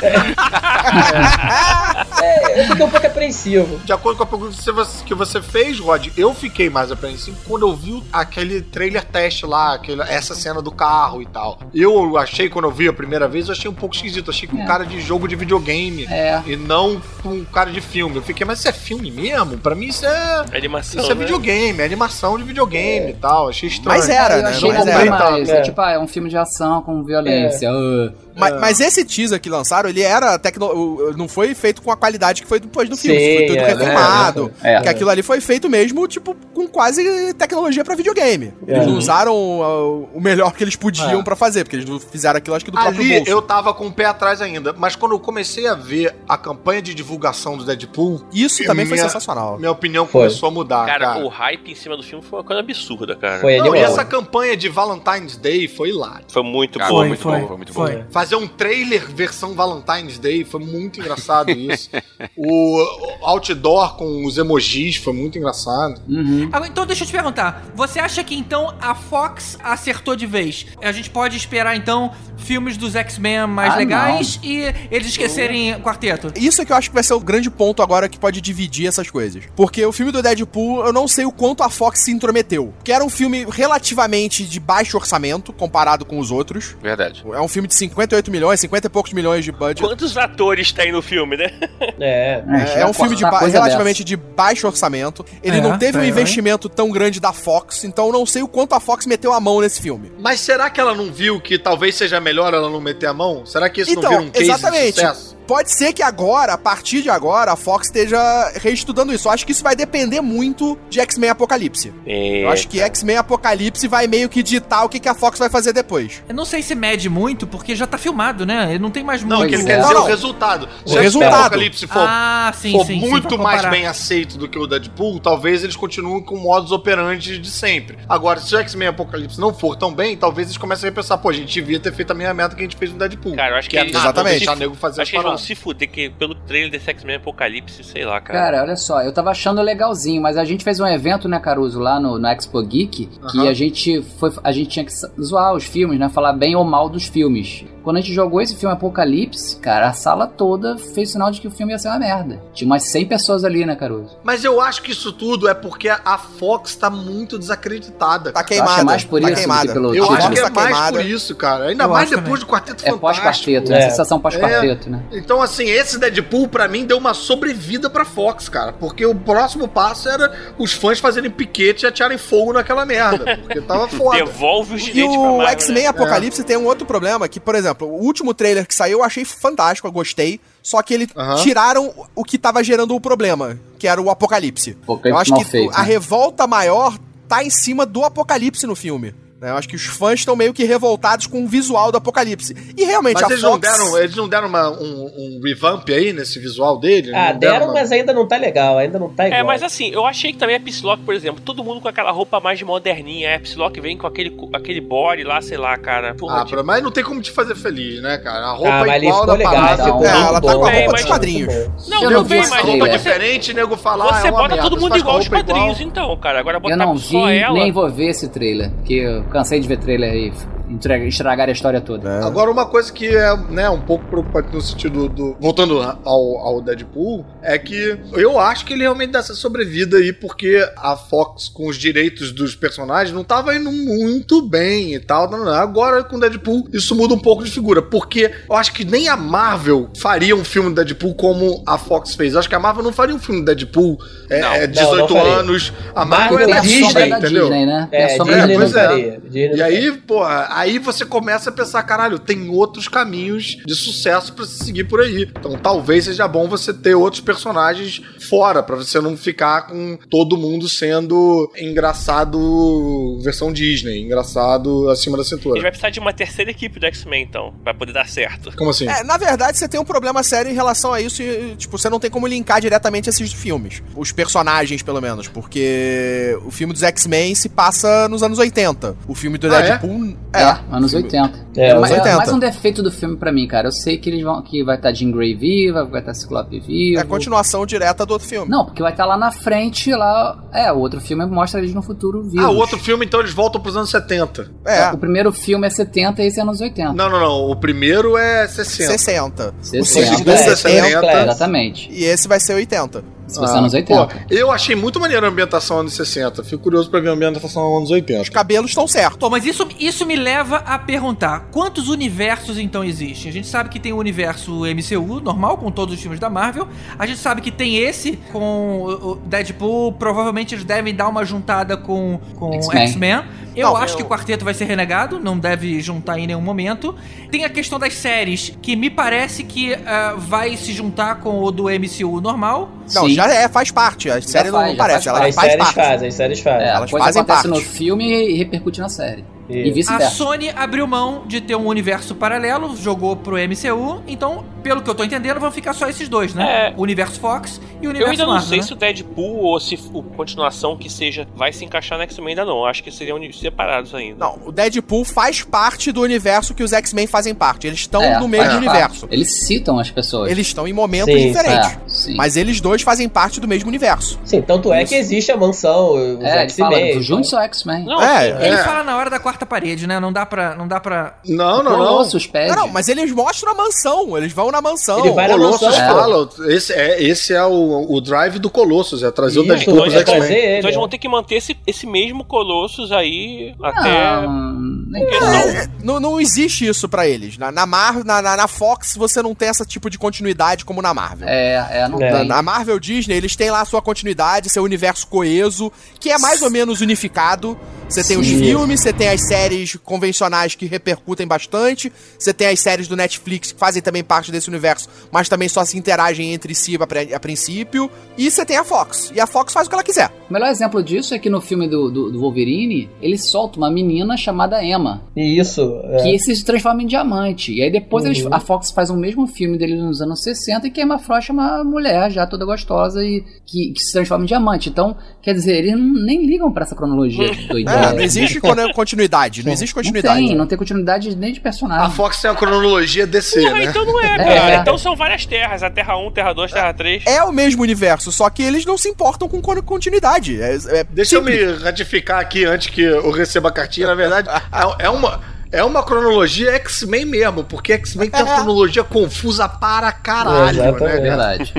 É, eu fiquei um pouco apreensivo. De acordo com a pergunta que você- que você fez, Rod, eu fiquei mais apreensivo quando eu vi aquele trailer teste lá, aquele, essa cena do carro e tal. Eu achei, quando eu vi a primeira vez, eu achei um pouco esquisito. Achei com É. cara de jogo de videogame É. e não com cara de filme. Eu fiquei, mas isso é filme mesmo? Pra mim isso é. Animação, Isso é né? videogame, é animação de videogame e tal. Achei estranho. Mas era, eu né? achei. É. É. Tipo, ah, é um filme de ação com violência. ah. Mas, mas esse teaser que lançaram, ele era tecno... não foi feito com a qualidade que foi depois do filme. Sim, foi tudo é, refilmado. é, é. Que aquilo ali foi feito mesmo, tipo, com quase tecnologia pra videogame. Eles É. não usaram uh, o melhor que eles podiam É. pra fazer, porque eles não fizeram aquilo, acho que do próprio Ali bolso. eu tava com o pé atrás ainda, mas quando eu comecei a ver a campanha de divulgação do Deadpool, Isso também foi minha- sensacional. minha opinião Foi. começou a mudar, Cara, cara. o hype em cima do filme foi uma coisa absurda, cara. Foi Não, e essa campanha de Valentine's Day foi lá. Foi muito Cara, boa, Foi, muito foi, boa. foi muito foi. Fazer um trailer versão Valentine's Day foi muito engraçado isso. o outdoor com os emojis foi muito engraçado. Uhum. Então deixa eu te perguntar, você acha que então a Fox acertou de vez? A gente pode esperar então filmes dos X-Men mais Ah, legais e eles esquecerem o quarteto? Isso é que eu acho que vai ser o grande ponto agora que pode dividir essas coisas. Porque o filme do Deadpool, eu não sei o quanto a Fox se intrometeu. Que era um filme relativamente de baixo orçamento, comparado com os outros. Verdade. É um filme de 58 milhões, 50 e poucos milhões de budget. Quantos atores tem no filme, né? É. É, é um filme de relativamente de baixo orçamento. Ele É, não teve um investimento tão grande da Fox, então eu não sei o quanto a Fox meteu a mão nesse filme. Mas será que ela não viu que talvez seja melhor ela não meter a mão? Será que isso não Então, vira um case de exatamente. sucesso? Pode ser que agora, a partir de agora, a Fox esteja reestudando isso. Eu acho que isso vai depender muito de X-Men Apocalipse. É, Eu acho que X-Men Apocalipse vai meio que ditar o que, que a Fox vai fazer depois. Eu não sei se mede muito, porque já tá filmado, né? Ele não tem mais Não, muito. que ele quer é. dizer Não, o não. resultado. Se o resultado. Apocalipse for, Ah, sim, for sim, sim, muito pra mais bem aceito do que o Deadpool, talvez eles continuem com modus operandi de sempre. Agora, se o X-Men Apocalipse não for tão bem, talvez eles comecem a repensar, pô, a gente devia ter feito a mesma meta que a gente fez no Deadpool. Cara, eu acho que é eles- nada, Exatamente. deixar nego fazer Acho as que eles vão se fuder que pelo trailer desse X-Men Apocalipse, sei lá, cara. Cara, olha só, eu tava achando legalzinho, mas a gente fez um evento, né, Caruso, lá no, no Expo Geek, que Aham. a gente foi, a gente tinha que zoar os filmes, né, falar bem ou mal dos filmes. Quando a gente jogou esse filme Apocalipse, cara, a sala toda fez sinal de que o filme ia ser uma merda. Tinha umas 100 pessoas ali, né, Caruso? Mas eu acho que isso tudo é porque a Fox tá muito desacreditada. Tá cara. Tu acha queimada. mais por tá isso do queimada. que pelo Eu título? acho que é Tá mais queimada. por isso, cara. Ainda Eu mais acho depois também. do Quarteto É Fantástico. pós-quarteto, né? É. Sensação pós-quarteto, né? Então, assim, esse Deadpool, pra mim, deu uma sobrevida pra Fox, cara. Porque o próximo passo era os fãs fazerem piquete e atirarem fogo naquela merda. Porque tava foda. Devolve os E direitos pra o Marvel, X-Men né? Apocalipse tem um outro problema, que, por exemplo, o último trailer que saiu eu achei fantástico, eu gostei. Só que eles tiraram o que tava gerando o problema, que era o Apocalipse. Apocalipse eu acho que feito, a né? revolta maior tá em cima do Apocalipse no filme. Né? Eu acho que os fãs estão meio que revoltados com o visual do Apocalipse. E realmente Mas a eles Fox... não deram, eles não deram uma- um, um revamp aí nesse visual dele? Ah, Não deram, uma- mas ainda não tá legal, ainda não tá igual. É, mas assim, eu achei que também a Psylocke, por exemplo, todo mundo com aquela roupa mais moderninha. A Psylocke vem com aquele, aquele body lá, sei lá, cara. Porra, Ah, tipo, mas não tem como te fazer feliz, né, cara? A roupa Ah, mas é igual ficou da legal, parada. ficou É, ela tá com a bom, roupa mas dos quadrinhos. Não, Eu não vi mas roupa trailer. diferente, nego falar. você é uma bota merda. todo mundo a igual aos roupa quadrinhos, então, cara. Agora botar Eu não vi, só ela. nem vou ver esse trailer, porque cansei de ver trailer aí, estragar a história toda. Agora, uma coisa que é né, um pouco preocupante no sentido do. Voltando ao, ao Deadpool, é que eu acho que ele realmente dá essa sobrevida aí, porque a Fox, com os direitos dos personagens, não tava indo muito bem e tal. não, não. Agora, com o Deadpool, isso muda um pouco de figura, porque eu acho que nem a Marvel faria um filme do Deadpool como a Fox fez. Eu acho que a Marvel não faria um filme do Deadpool é, Não. é, Não, 18 não faria. anos. A Marvel Marvel é tem da Disney, da entendeu? Disney, né? É, a sombra Disney não pois Disney. é. faria. Disney não E aí, pô, aí você começa a pensar, caralho, tem outros caminhos de sucesso pra se seguir por aí. Então talvez seja bom você ter outros personagens fora, pra você não ficar com todo mundo sendo engraçado versão Disney, engraçado acima da A gente cintura. vai precisar de uma terceira equipe do X-Men, então, pra poder dar certo. Como assim? É, na verdade, você tem um problema sério em relação a isso e, tipo, você não tem como linkar diretamente esses filmes. Os personagens, pelo menos, porque o filme dos X-Men se passa nos anos 80. O filme do Ah, é? Deadpool... É, anos 80. É, mas, anos 80. mais um defeito do filme pra mim, cara. Eu sei que eles vão que vai estar Jean Grey viva, vai estar Ciclope vivo. É a continuação direta do outro filme. Não, porque vai estar lá na frente, lá. É, o outro filme mostra eles no futuro vivos. Ah, o outro filme, então eles voltam pros anos 70. É, O primeiro filme é 70 e esse é anos 80. Não, não, não. O primeiro é 60. 60. 60. segundo é é 70. 70. Exatamente. E esse vai ser 80. Esse vai ser Ah, anos 80. pô, eu achei muito maneiro a ambientação anos 60. Fico curioso pra ver a ambientação anos 80. Os cabelos estão certos. Pô, mas isso, isso me leva a perguntar: quantos universos então existem? A gente sabe que tem o universo MCU, normal, com todos os filmes da Marvel. A gente sabe que tem esse com o Deadpool. Provavelmente eles devem dar uma juntada com, com X-Men. Eu Não, acho eu- que o quarteto vai ser renegado, não deve juntar em nenhum momento. Tem a questão das séries, que me parece que ah, vai se juntar com o do MCU normal. Não, Sim. Já é, faz parte. A série não faz, já parece, faz ela parte. As faz séries parte. fazem, as séries fazem. É, a elas coisa fazem acontece parte. no filme e repercute na série. E Isso. A. Sony abriu mão de ter um universo paralelo, jogou pro MCU, então, pelo que eu tô entendendo, vão ficar só esses dois, né? É. O universo Fox e o Eu universo ainda não Marvel, sei né? se o Deadpool ou se o continuação que seja vai se encaixar no X-Men ainda não. Acho que seriam separados ainda. Não, o Deadpool faz parte do universo que os X-Men fazem parte. Eles estão É, no mesmo faz universo. parte. Eles citam as pessoas. Eles estão em momentos Sim, diferentes. É, sim. Mas eles dois fazem parte do mesmo universo. Sim, tanto é que existe a mansão, os É, ele fala, X-Men. junte seu X-Men. Não, É, Ele É. fala na hora da quarta parede, né? Não dá pra. Não dá pra. Não, não, não. Colossus pede. Não, não, mas eles mostram a mansão. Eles vão na mansão. Ele vai na Colossus mansão, é. fala, esse é, esse é o, o drive do Colossus, é trazer o Isso, Deadpool pros X-Men. Então eles vão ter que manter esse, esse mesmo Colossus aí até. Não, Porque não. não- existe isso pra eles. Na, na, Mar, na, na, na Fox você não tem esse tipo de continuidade como na Marvel. É, é, não É. Na, tem. na Marvel Disney, eles têm lá a sua continuidade, seu universo coeso, que é mais ou menos unificado. Você tem os filmes, você tem as séries convencionais que repercutem bastante, você tem as séries do Netflix que fazem também parte desse universo, mas também só se interagem entre si a, pri- a princípio. E você tem a Fox. E a Fox faz o que ela quiser. O melhor exemplo disso é que no filme do, do, do Wolverine, ele solta uma menina chamada Emma, Isso. é. que se transforma em diamante. E aí depois eles, Uhum. a Fox faz o mesmo filme dele nos anos 60 e que a Emma Frost é uma mulher já toda gostosa e que, que se transforma em diamante. Então, quer dizer, eles nem ligam pra essa cronologia doideira. É, não existe con- continuidade, não existe Não continuidade. tem, não tem continuidade nem de A personagem. Fox tem a cronologia DC, Porra, né? então não é, É. cara. Então são várias terras. A Terra 1, Terra 2, Terra 3. É o mesmo universo, só que eles não se importam com con- continuidade. É, é Deixa simples. eu me ratificar aqui antes que eu receba a cartinha. Na verdade, é- é uma. É uma cronologia X-Men mesmo, porque X-Men tem uma cronologia confusa para caralho, Exatamente. né? É verdade.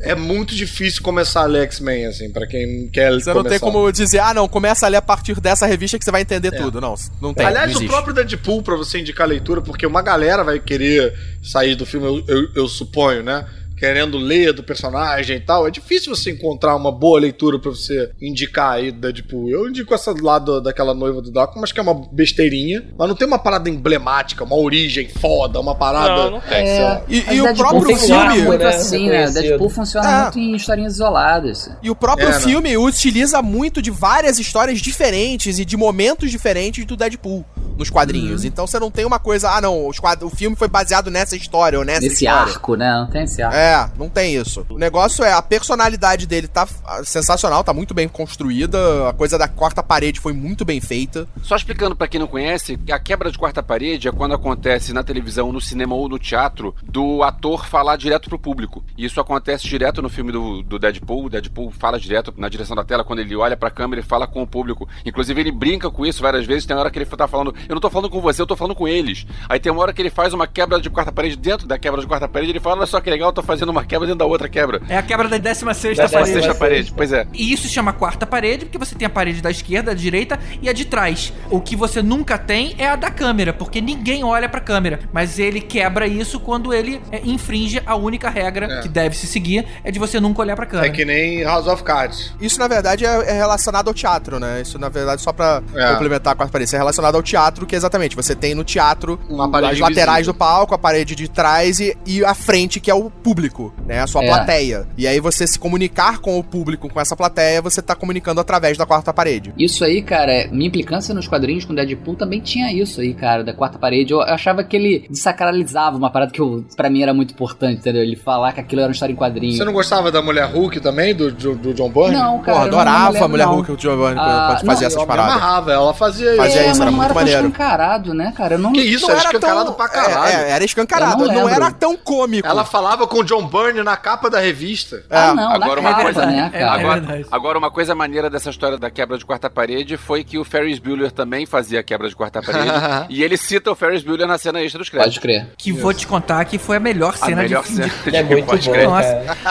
É muito difícil começar a ler X-Men, assim, pra quem quer Você não tem começar. como dizer, ah, não, começa a ler a partir dessa revista que você vai entender tudo. Não, não tem. Aliás, não o próprio Deadpool, pra você indicar a leitura, porque uma galera vai querer sair do filme, eu, eu- eu suponho, né? Querendo ler do personagem e tal. É difícil você encontrar uma boa leitura pra você indicar aí do Deadpool. Eu indico essa lá do- daquela noiva do Draco, mas que é uma besteirinha. Mas não tem uma parada emblemática, uma origem foda, uma parada. Não, não tem. lá. E, Mas e o próprio filme. muito né, assim, né? Deadpool funciona É. muito em historinhas isoladas. E o próprio É, né? filme utiliza muito de várias histórias diferentes e de momentos diferentes do Deadpool nos Uhum. quadrinhos. Então você não tem uma coisa, ah não, os quad- o filme foi baseado nessa história ou nessa Nesse história. arco, né? Não tem esse arco. É, não tem isso. O negócio é, a personalidade dele tá sensacional, tá muito bem construída, a coisa da quarta parede foi muito bem feita. Só explicando pra quem não conhece, a quebra de quarta parede é quando acontece na televisão, no cinema ou no teatro, do ator falar direto pro público. E isso acontece direto no filme do, do Deadpool. O Deadpool fala direto na direção da tela, quando ele olha pra câmera e fala com o público. Inclusive, ele brinca com isso várias vezes. Tem hora que ele tá falando, eu não tô falando com você, eu tô falando com eles. Aí tem uma hora que ele faz uma quebra de quarta parede dentro da quebra de quarta parede. Ele fala, olha só que legal, eu tô fazendo uma quebra dentro da outra quebra. É a quebra da 16 Da parede. sexta parede, pois é. E isso se chama quarta parede, porque você tem a parede da esquerda, da direita e a de trás. O que você nunca tem é a da câmera, porque ninguém olha pra câmera. Mas ele quebra isso quando ele é, infringe a única regra É. que deve se seguir, é de você nunca olhar pra câmera. É que nem House of Cards. Isso, na verdade, é, é relacionado ao teatro, né? Isso, na verdade, só pra É. complementar a quarta parede, isso é relacionado ao teatro, que exatamente, você tem no teatro Uma parede as laterais do palco, a parede de trás e, e a frente, que é o público, né? A sua É. plateia. E aí você se comunicar com o público, com essa plateia, você tá comunicando através da quarta parede. Isso aí, cara, é- minha implicância nos quadrinhos com Deadpool também tinha isso aí, cara, da quarta parede. Eu achava que ele desacralizava uma parada que eu, pra mim era muito importante, entendeu? Ele falar que aquilo era uma história em quadrinho. Você não gostava da Mulher Hulk também, do, do, do John Byrne? Não, cara. Porra, não adorava a Mulher não. Hulk, o Giovanni, Ah, quando fazia essas paradas. amarrava, ela fazia Fazia É, isso, mas era não muito era maneiro. escancarado, né, cara? Eu não... Que isso, Não era era escancarado tão- pra caralho. É, é, era escancarado, Eu não não, era tão cômico. Ela falava com o John Byrne na capa da revista. Ah, não, Agora uma capa, coisa, né, é, cara? agora, verdade. agora uma coisa maneira dessa história da quebra de quarta parede foi que o Ferris Bueller também fazia quebra de quarta parede e ele cita o Ferris Bueller na cena extra dos créditos. Pode crer. Que vou te contar que foi a melhor A cena melhor de cena de É muito pode bom, crer.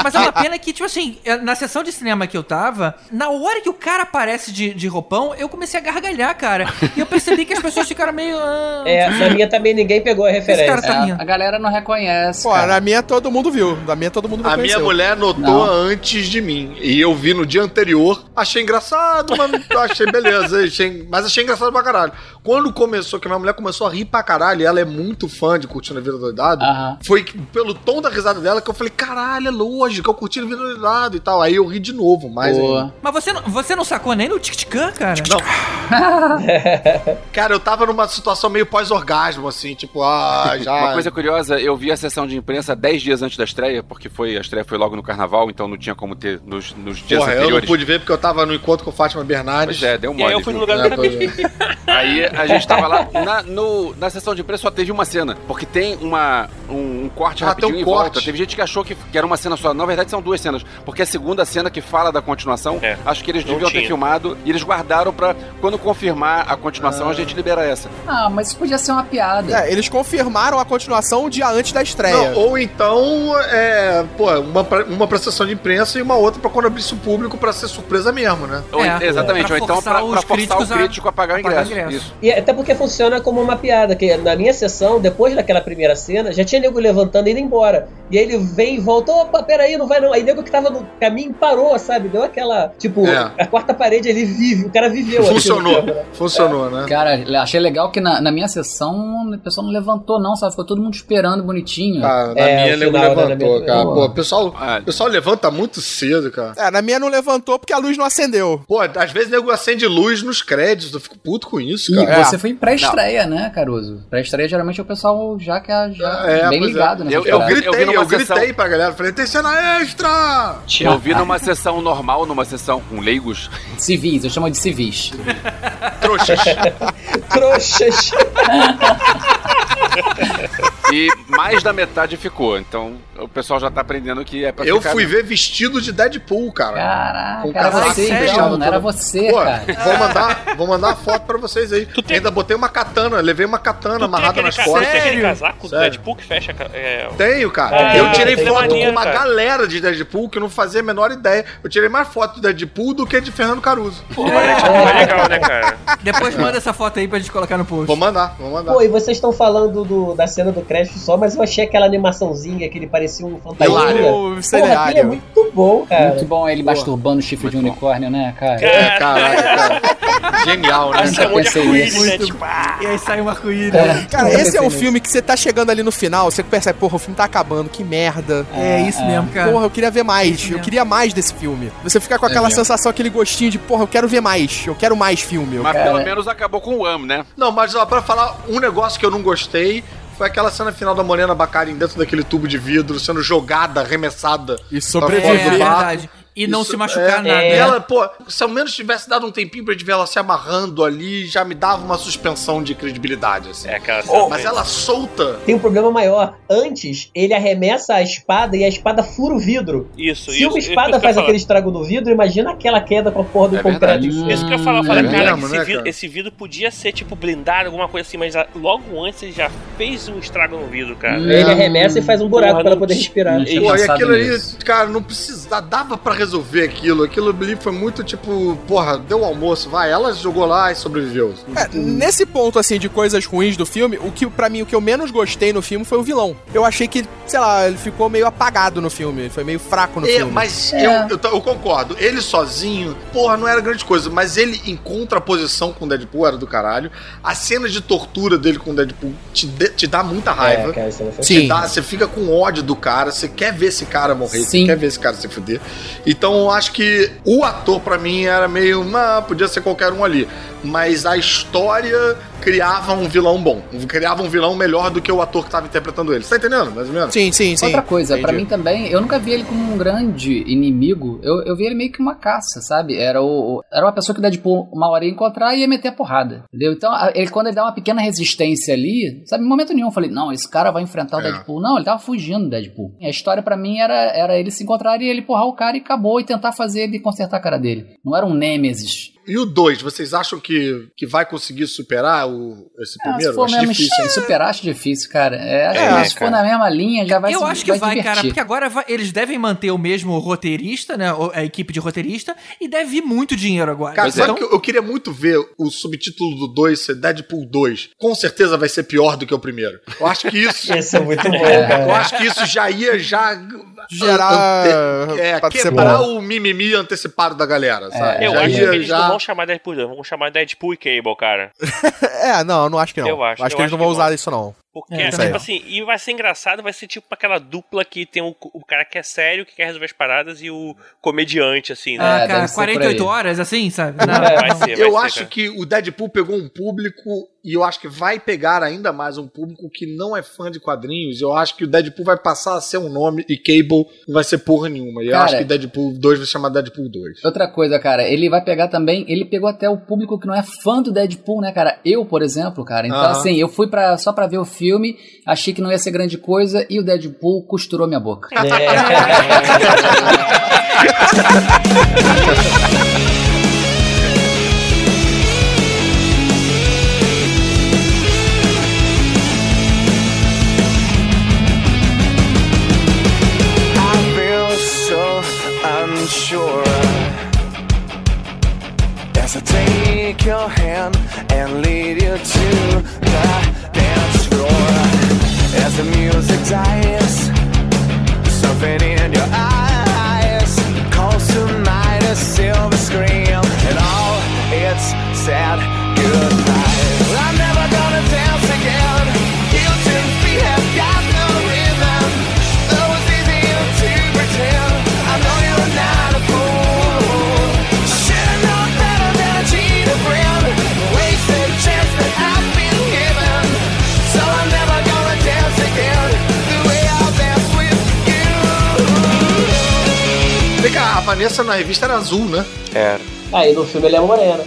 Mas é uma pena que, tipo assim, na sessão de cinema que eu tava, na hora que o cara aparece de, de roupão, eu comecei a gargalhar, cara. E eu percebi que as pessoas ficaram meio. ah, É, na minha também ninguém pegou a esse cara referência. tá É, a galera não reconhece, Pô, cara. na minha todo mundo viu. Na minha todo mundo A reconheceu. minha mulher notou Não. antes de mim. E eu vi no dia anterior, achei engraçado, mas achei beleza. Achei, mas achei engraçado pra caralho. Quando começou, que a minha mulher começou a rir pra caralho, e ela é muito fã de Curtindo a Vida Doidado, Aham. foi pelo tom da risada dela que eu falei, caralho, é lógico, eu curti a Vida Doidado e tal. Aí eu ri de novo, mas... Boa. Mas você não, você não sacou nem no tic-tic-can, cara? Não. Cara, eu tava numa situação meio pós-orgasmo, assim, tipo, ah, já... Uma coisa curiosa, eu vi a sessão de imprensa 10 dias antes da estreia, porque foi, a estreia foi logo no carnaval, então não tinha como ter nos, nos dias Porra, eu não anteriores. pude ver porque eu tava no encontro com Fátima Bernardes. Pois é, deu E mole. aí eu fui no lugar É, do pois é. Aí a gente tava lá, na, no- na sessão de imprensa só teve uma cena, porque tem uma, um, um corte Ah, rapidinho um em volta. corte. Teve gente que achou que, que era uma cena só. Na verdade são duas cenas, porque a segunda cena que fala da continuação, É, acho que eles não deviam ter filmado e eles guardaram pra quando confirmar a continuação a gente libera essa. Ah, mas isso podia ser uma piada. É, eles confirmaram a continuação um dia antes da estreia. Não, ou então, é, pô, uma, pra- uma pra sessão de imprensa e uma outra pra quando abrisse o público pra ser surpresa mesmo, né? Ou, É, exatamente, ou então forçar pra, os pra forçar críticos o a- crítico a pagar o ingresso. Isso. E até porque funciona como uma piada, que na minha sessão, depois daquela primeira cena, já tinha nego levantando e indo embora. E aí ele vem e volta, opa, peraí, não vai não. Aí nego que tava no caminho parou, sabe? Deu aquela, tipo, É. a quarta parede ele vive, o cara viveu aquilo, Funcionou, né? funcionou, né? Cara, achei legal que na, na minha sessão o pessoal não levantou, não, sabe? Ficou todo mundo esperando bonitinho. Cara, na É, minha o nego né, levantou, minha- cara. Pô. O pessoal, Ah. o pessoal levanta muito cedo, cara. É, na minha não levantou porque a luz não acendeu. Pô, às vezes o nego acende luz nos créditos, eu fico puto com isso, E cara. É. você foi em pré-estreia, né, Caruso? Pré-estreia geralmente é o pessoal já que é já É, bem é. ligado nessas Eu- Eu gritei, vi eu, numa gritei sessão- pra galera, falei, tem cena extra! Eu vi numa sessão normal, numa sessão com leigos, Civis, eu chamo de civis. Trouxas. Trouxas. e mais da metade ficou. Então o pessoal já tá aprendendo que é pra Eu ficar. fui ver vestido de Deadpool, cara. Caraca, Com era casaco você, fechado então, não era você, Pô, cara. vou mandar, vou mandar a foto pra vocês aí. tem- Ainda botei uma katana, levei uma katana amarrada nas costas. tem aquele Sério? casaco do. Deadpool que fecha. É, Tenho, cara. Ah, eu tirei é foto maneiro, com uma cara. galera de Deadpool que eu não fazia a menor ideia. Eu tirei mais foto do Deadpool do que de Fernando Caruso. Pô, mas é, é legal, né, cara? Depois manda essa foto aí pra gente colocar no post. Vou mandar, vou mandar. Pô, e vocês estão falando do- da cena do crédito só, mas eu achei aquela animaçãozinha que ele parecia um fantasminha. É Porra, é muito bom, cara. Muito bom ele masturbando o chifre de unicórnio, né, cara? É, caraca, cara. Genial, né? Essa é muito pensei nisso. né? Tipo, ah, E aí sai um arco-íris. É. Cara, Eu esse é um nisso. filme que você tá chegando ali no final, você percebe, porra, o filme tá acabando, que merda. É, isso mesmo, cara. Porra, eu queria ver mais. Eu queria mais desse filme. Você fica com É aquela sensação, aquele gostinho de, porra, eu quero ver mais. Eu quero mais filme. Eu Mas Cara, pelo menos acabou com o AM, né? Não, mas ó, pra falar um negócio que eu não gostei foi aquela cena final da Morena Bacarin dentro daquele tubo de vidro, sendo jogada, arremessada. E É, sobreviver. Do barco. verdade. E não Isso, se machucar é, nada. E né? ela, pô, se ao menos tivesse dado um tempinho pra gente ver ela se amarrando ali, já me dava uma suspensão de credibilidade, assim. É, cara. Mas ela solta. Tem um problema maior. Antes, ele arremessa a espada e a espada fura o vidro. Isso, Se isso. uma isso espada faz aquele estrago no vidro, imagina aquela queda com a porra do É concreto. verdade. Isso que eu ia falar, eu Hum, falei, é cara, mesmo, esse, né, vidro, cara? esse vidro podia ser, tipo, blindado, alguma coisa assim, mas logo antes ele já fez um estrago no vidro, cara. Hum. Ele arremessa e faz um buraco Porra, pra ela poder respirar. Pô, e aquilo ali, cara, não precisava, dava pra resolver aquilo. Aquilo ali foi muito tipo, porra, deu o almoço, vai. Ela jogou lá e sobreviveu. É, nesse ponto, assim, de coisas ruins do filme, o que, pra mim, o que eu menos gostei no filme foi o vilão. Eu achei que, sei lá, ele ficou meio apagado no filme. Foi meio fraco no É, filme. mas É. eu, eu, eu concordo. Ele sozinho, porra, não era grande coisa. Mas ele, em contraposição com o Deadpool, era do caralho. A cena de tortura dele com o Deadpool te, de- te dá muita raiva. É, cara, Sim. Te dá- você fica com ódio do cara, você quer ver esse cara morrer, Sim. você quer ver esse cara se fuder. E, Então eu acho que o ator pra mim era meio, ah, podia ser qualquer um ali, mas a história criava um vilão bom, criava um vilão melhor do que o ator que tava interpretando ele. Você tá entendendo, mais ou menos? Sim, sim, sim. Outra coisa, pra Entendi. mim também, eu nunca vi ele como um grande inimigo. Eu, eu vi ele meio que uma caça, sabe? Era, o, era uma pessoa que o Deadpool uma hora ia encontrar e ia meter a porrada. Entendeu? Então, ele, quando ele dá uma pequena resistência ali, sabe, em momento nenhum eu falei, não, esse cara vai enfrentar o É. Deadpool. Não, ele tava fugindo do Deadpool. A história pra mim era, era ele se encontrar e ele porrar o cara e acabou e tentar fazer ele consertar a cara dele. Não era um Nêmesis. E o 2, vocês acham que, que vai conseguir superar o, esse Ah, primeiro? se for Acho mesmo difícil. superar, acho difícil, cara. É, acho É, que se for cara. na mesma linha, já vai eu se- acho que vai, cara, divertir. porque agora vai- eles devem manter o mesmo roteirista, né? A equipe de roteirista, e deve vir muito dinheiro agora. Cara, Então, que eu, eu queria muito ver o subtítulo do 2 ser Deadpool 2. Com certeza vai ser pior do que o primeiro. Eu acho que isso. Ia ser muito bom, É. cara. Eu acho que isso já ia já Gerar- é, pode ser quebrar o mimimi antecipado da galera, sabe? Eu já acho que ia eles não já vão chamar Deadpool 2, vão chamar Deadpool e Cable, cara. É, não, não acho que não. Eu acho, eu que eles acho não vão usar isso, não. Porque, É, tipo assim, e vai ser engraçado, vai ser tipo aquela dupla que tem o, o cara que é sério, que quer resolver as paradas, e o comediante, assim, né? ah, É, cara, deve ser por 48 aí. horas, assim, sabe? Não, Vai não. ser, vai Eu ser, acho cara. que o Deadpool pegou um público e eu acho que vai pegar ainda mais um público que não é fã de quadrinhos. Eu acho que o Deadpool vai passar a ser um nome e Cable não vai ser porra nenhuma. E eu Cara- acho que Deadpool 2 vai chamar Deadpool 2. Outra coisa, cara, ele vai pegar também. Ele pegou até o público que não é fã do Deadpool, né, cara? Eu, por exemplo, cara. Então, Aham. assim, eu fui pra, só pra ver o filme, achei que não ia ser grande coisa e o Deadpool costurou minha boca. I cá, a Vanessa na revista era azul, né? Era. Aí no filme ele é morena.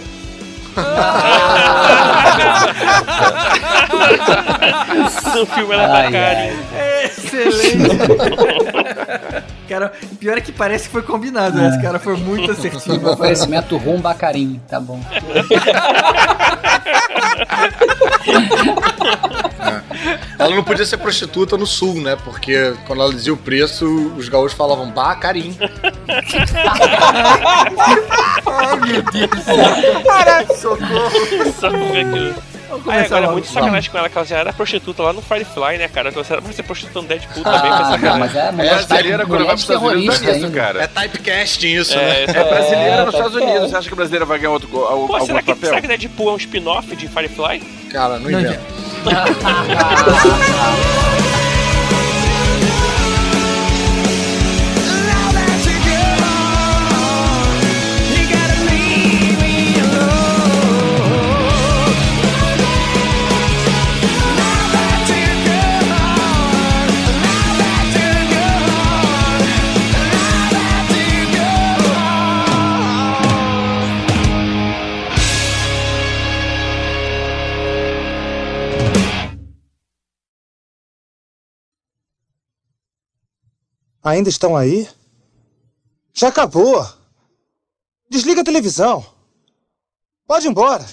No filme ela tá cara. Excelente. cara, o pior é que parece que foi combinado, né? Esse cara foi muito assertivo. Oferecimento rum bacarim, tá bom. Ela não podia ser prostituta no sul, né? Porque quando ela dizia o preço, os gaúchos falavam bah, carim. Ai, meu Deus. Só pra ver aquilo. Aí agora é logo. muito sacanagem com ela, que ela já era prostituta lá no Firefly, né, cara? Então ela vai ser prostituta no Deadpool também, foi Ah, não, sacanagem. mas é É, mulher, brasileira, quando vai pros Estados Unidos, é isso, cara. É typecasting isso, É, né? É brasileira nos tá Estados. Unidos. Você acha que a brasileira vai ganhar outro, algum Pô, será que, papel? será que Deadpool é um spin-off de Firefly? Cara, não Não Ainda estão aí? Já acabou. Desliga a televisão. Pode ir embora.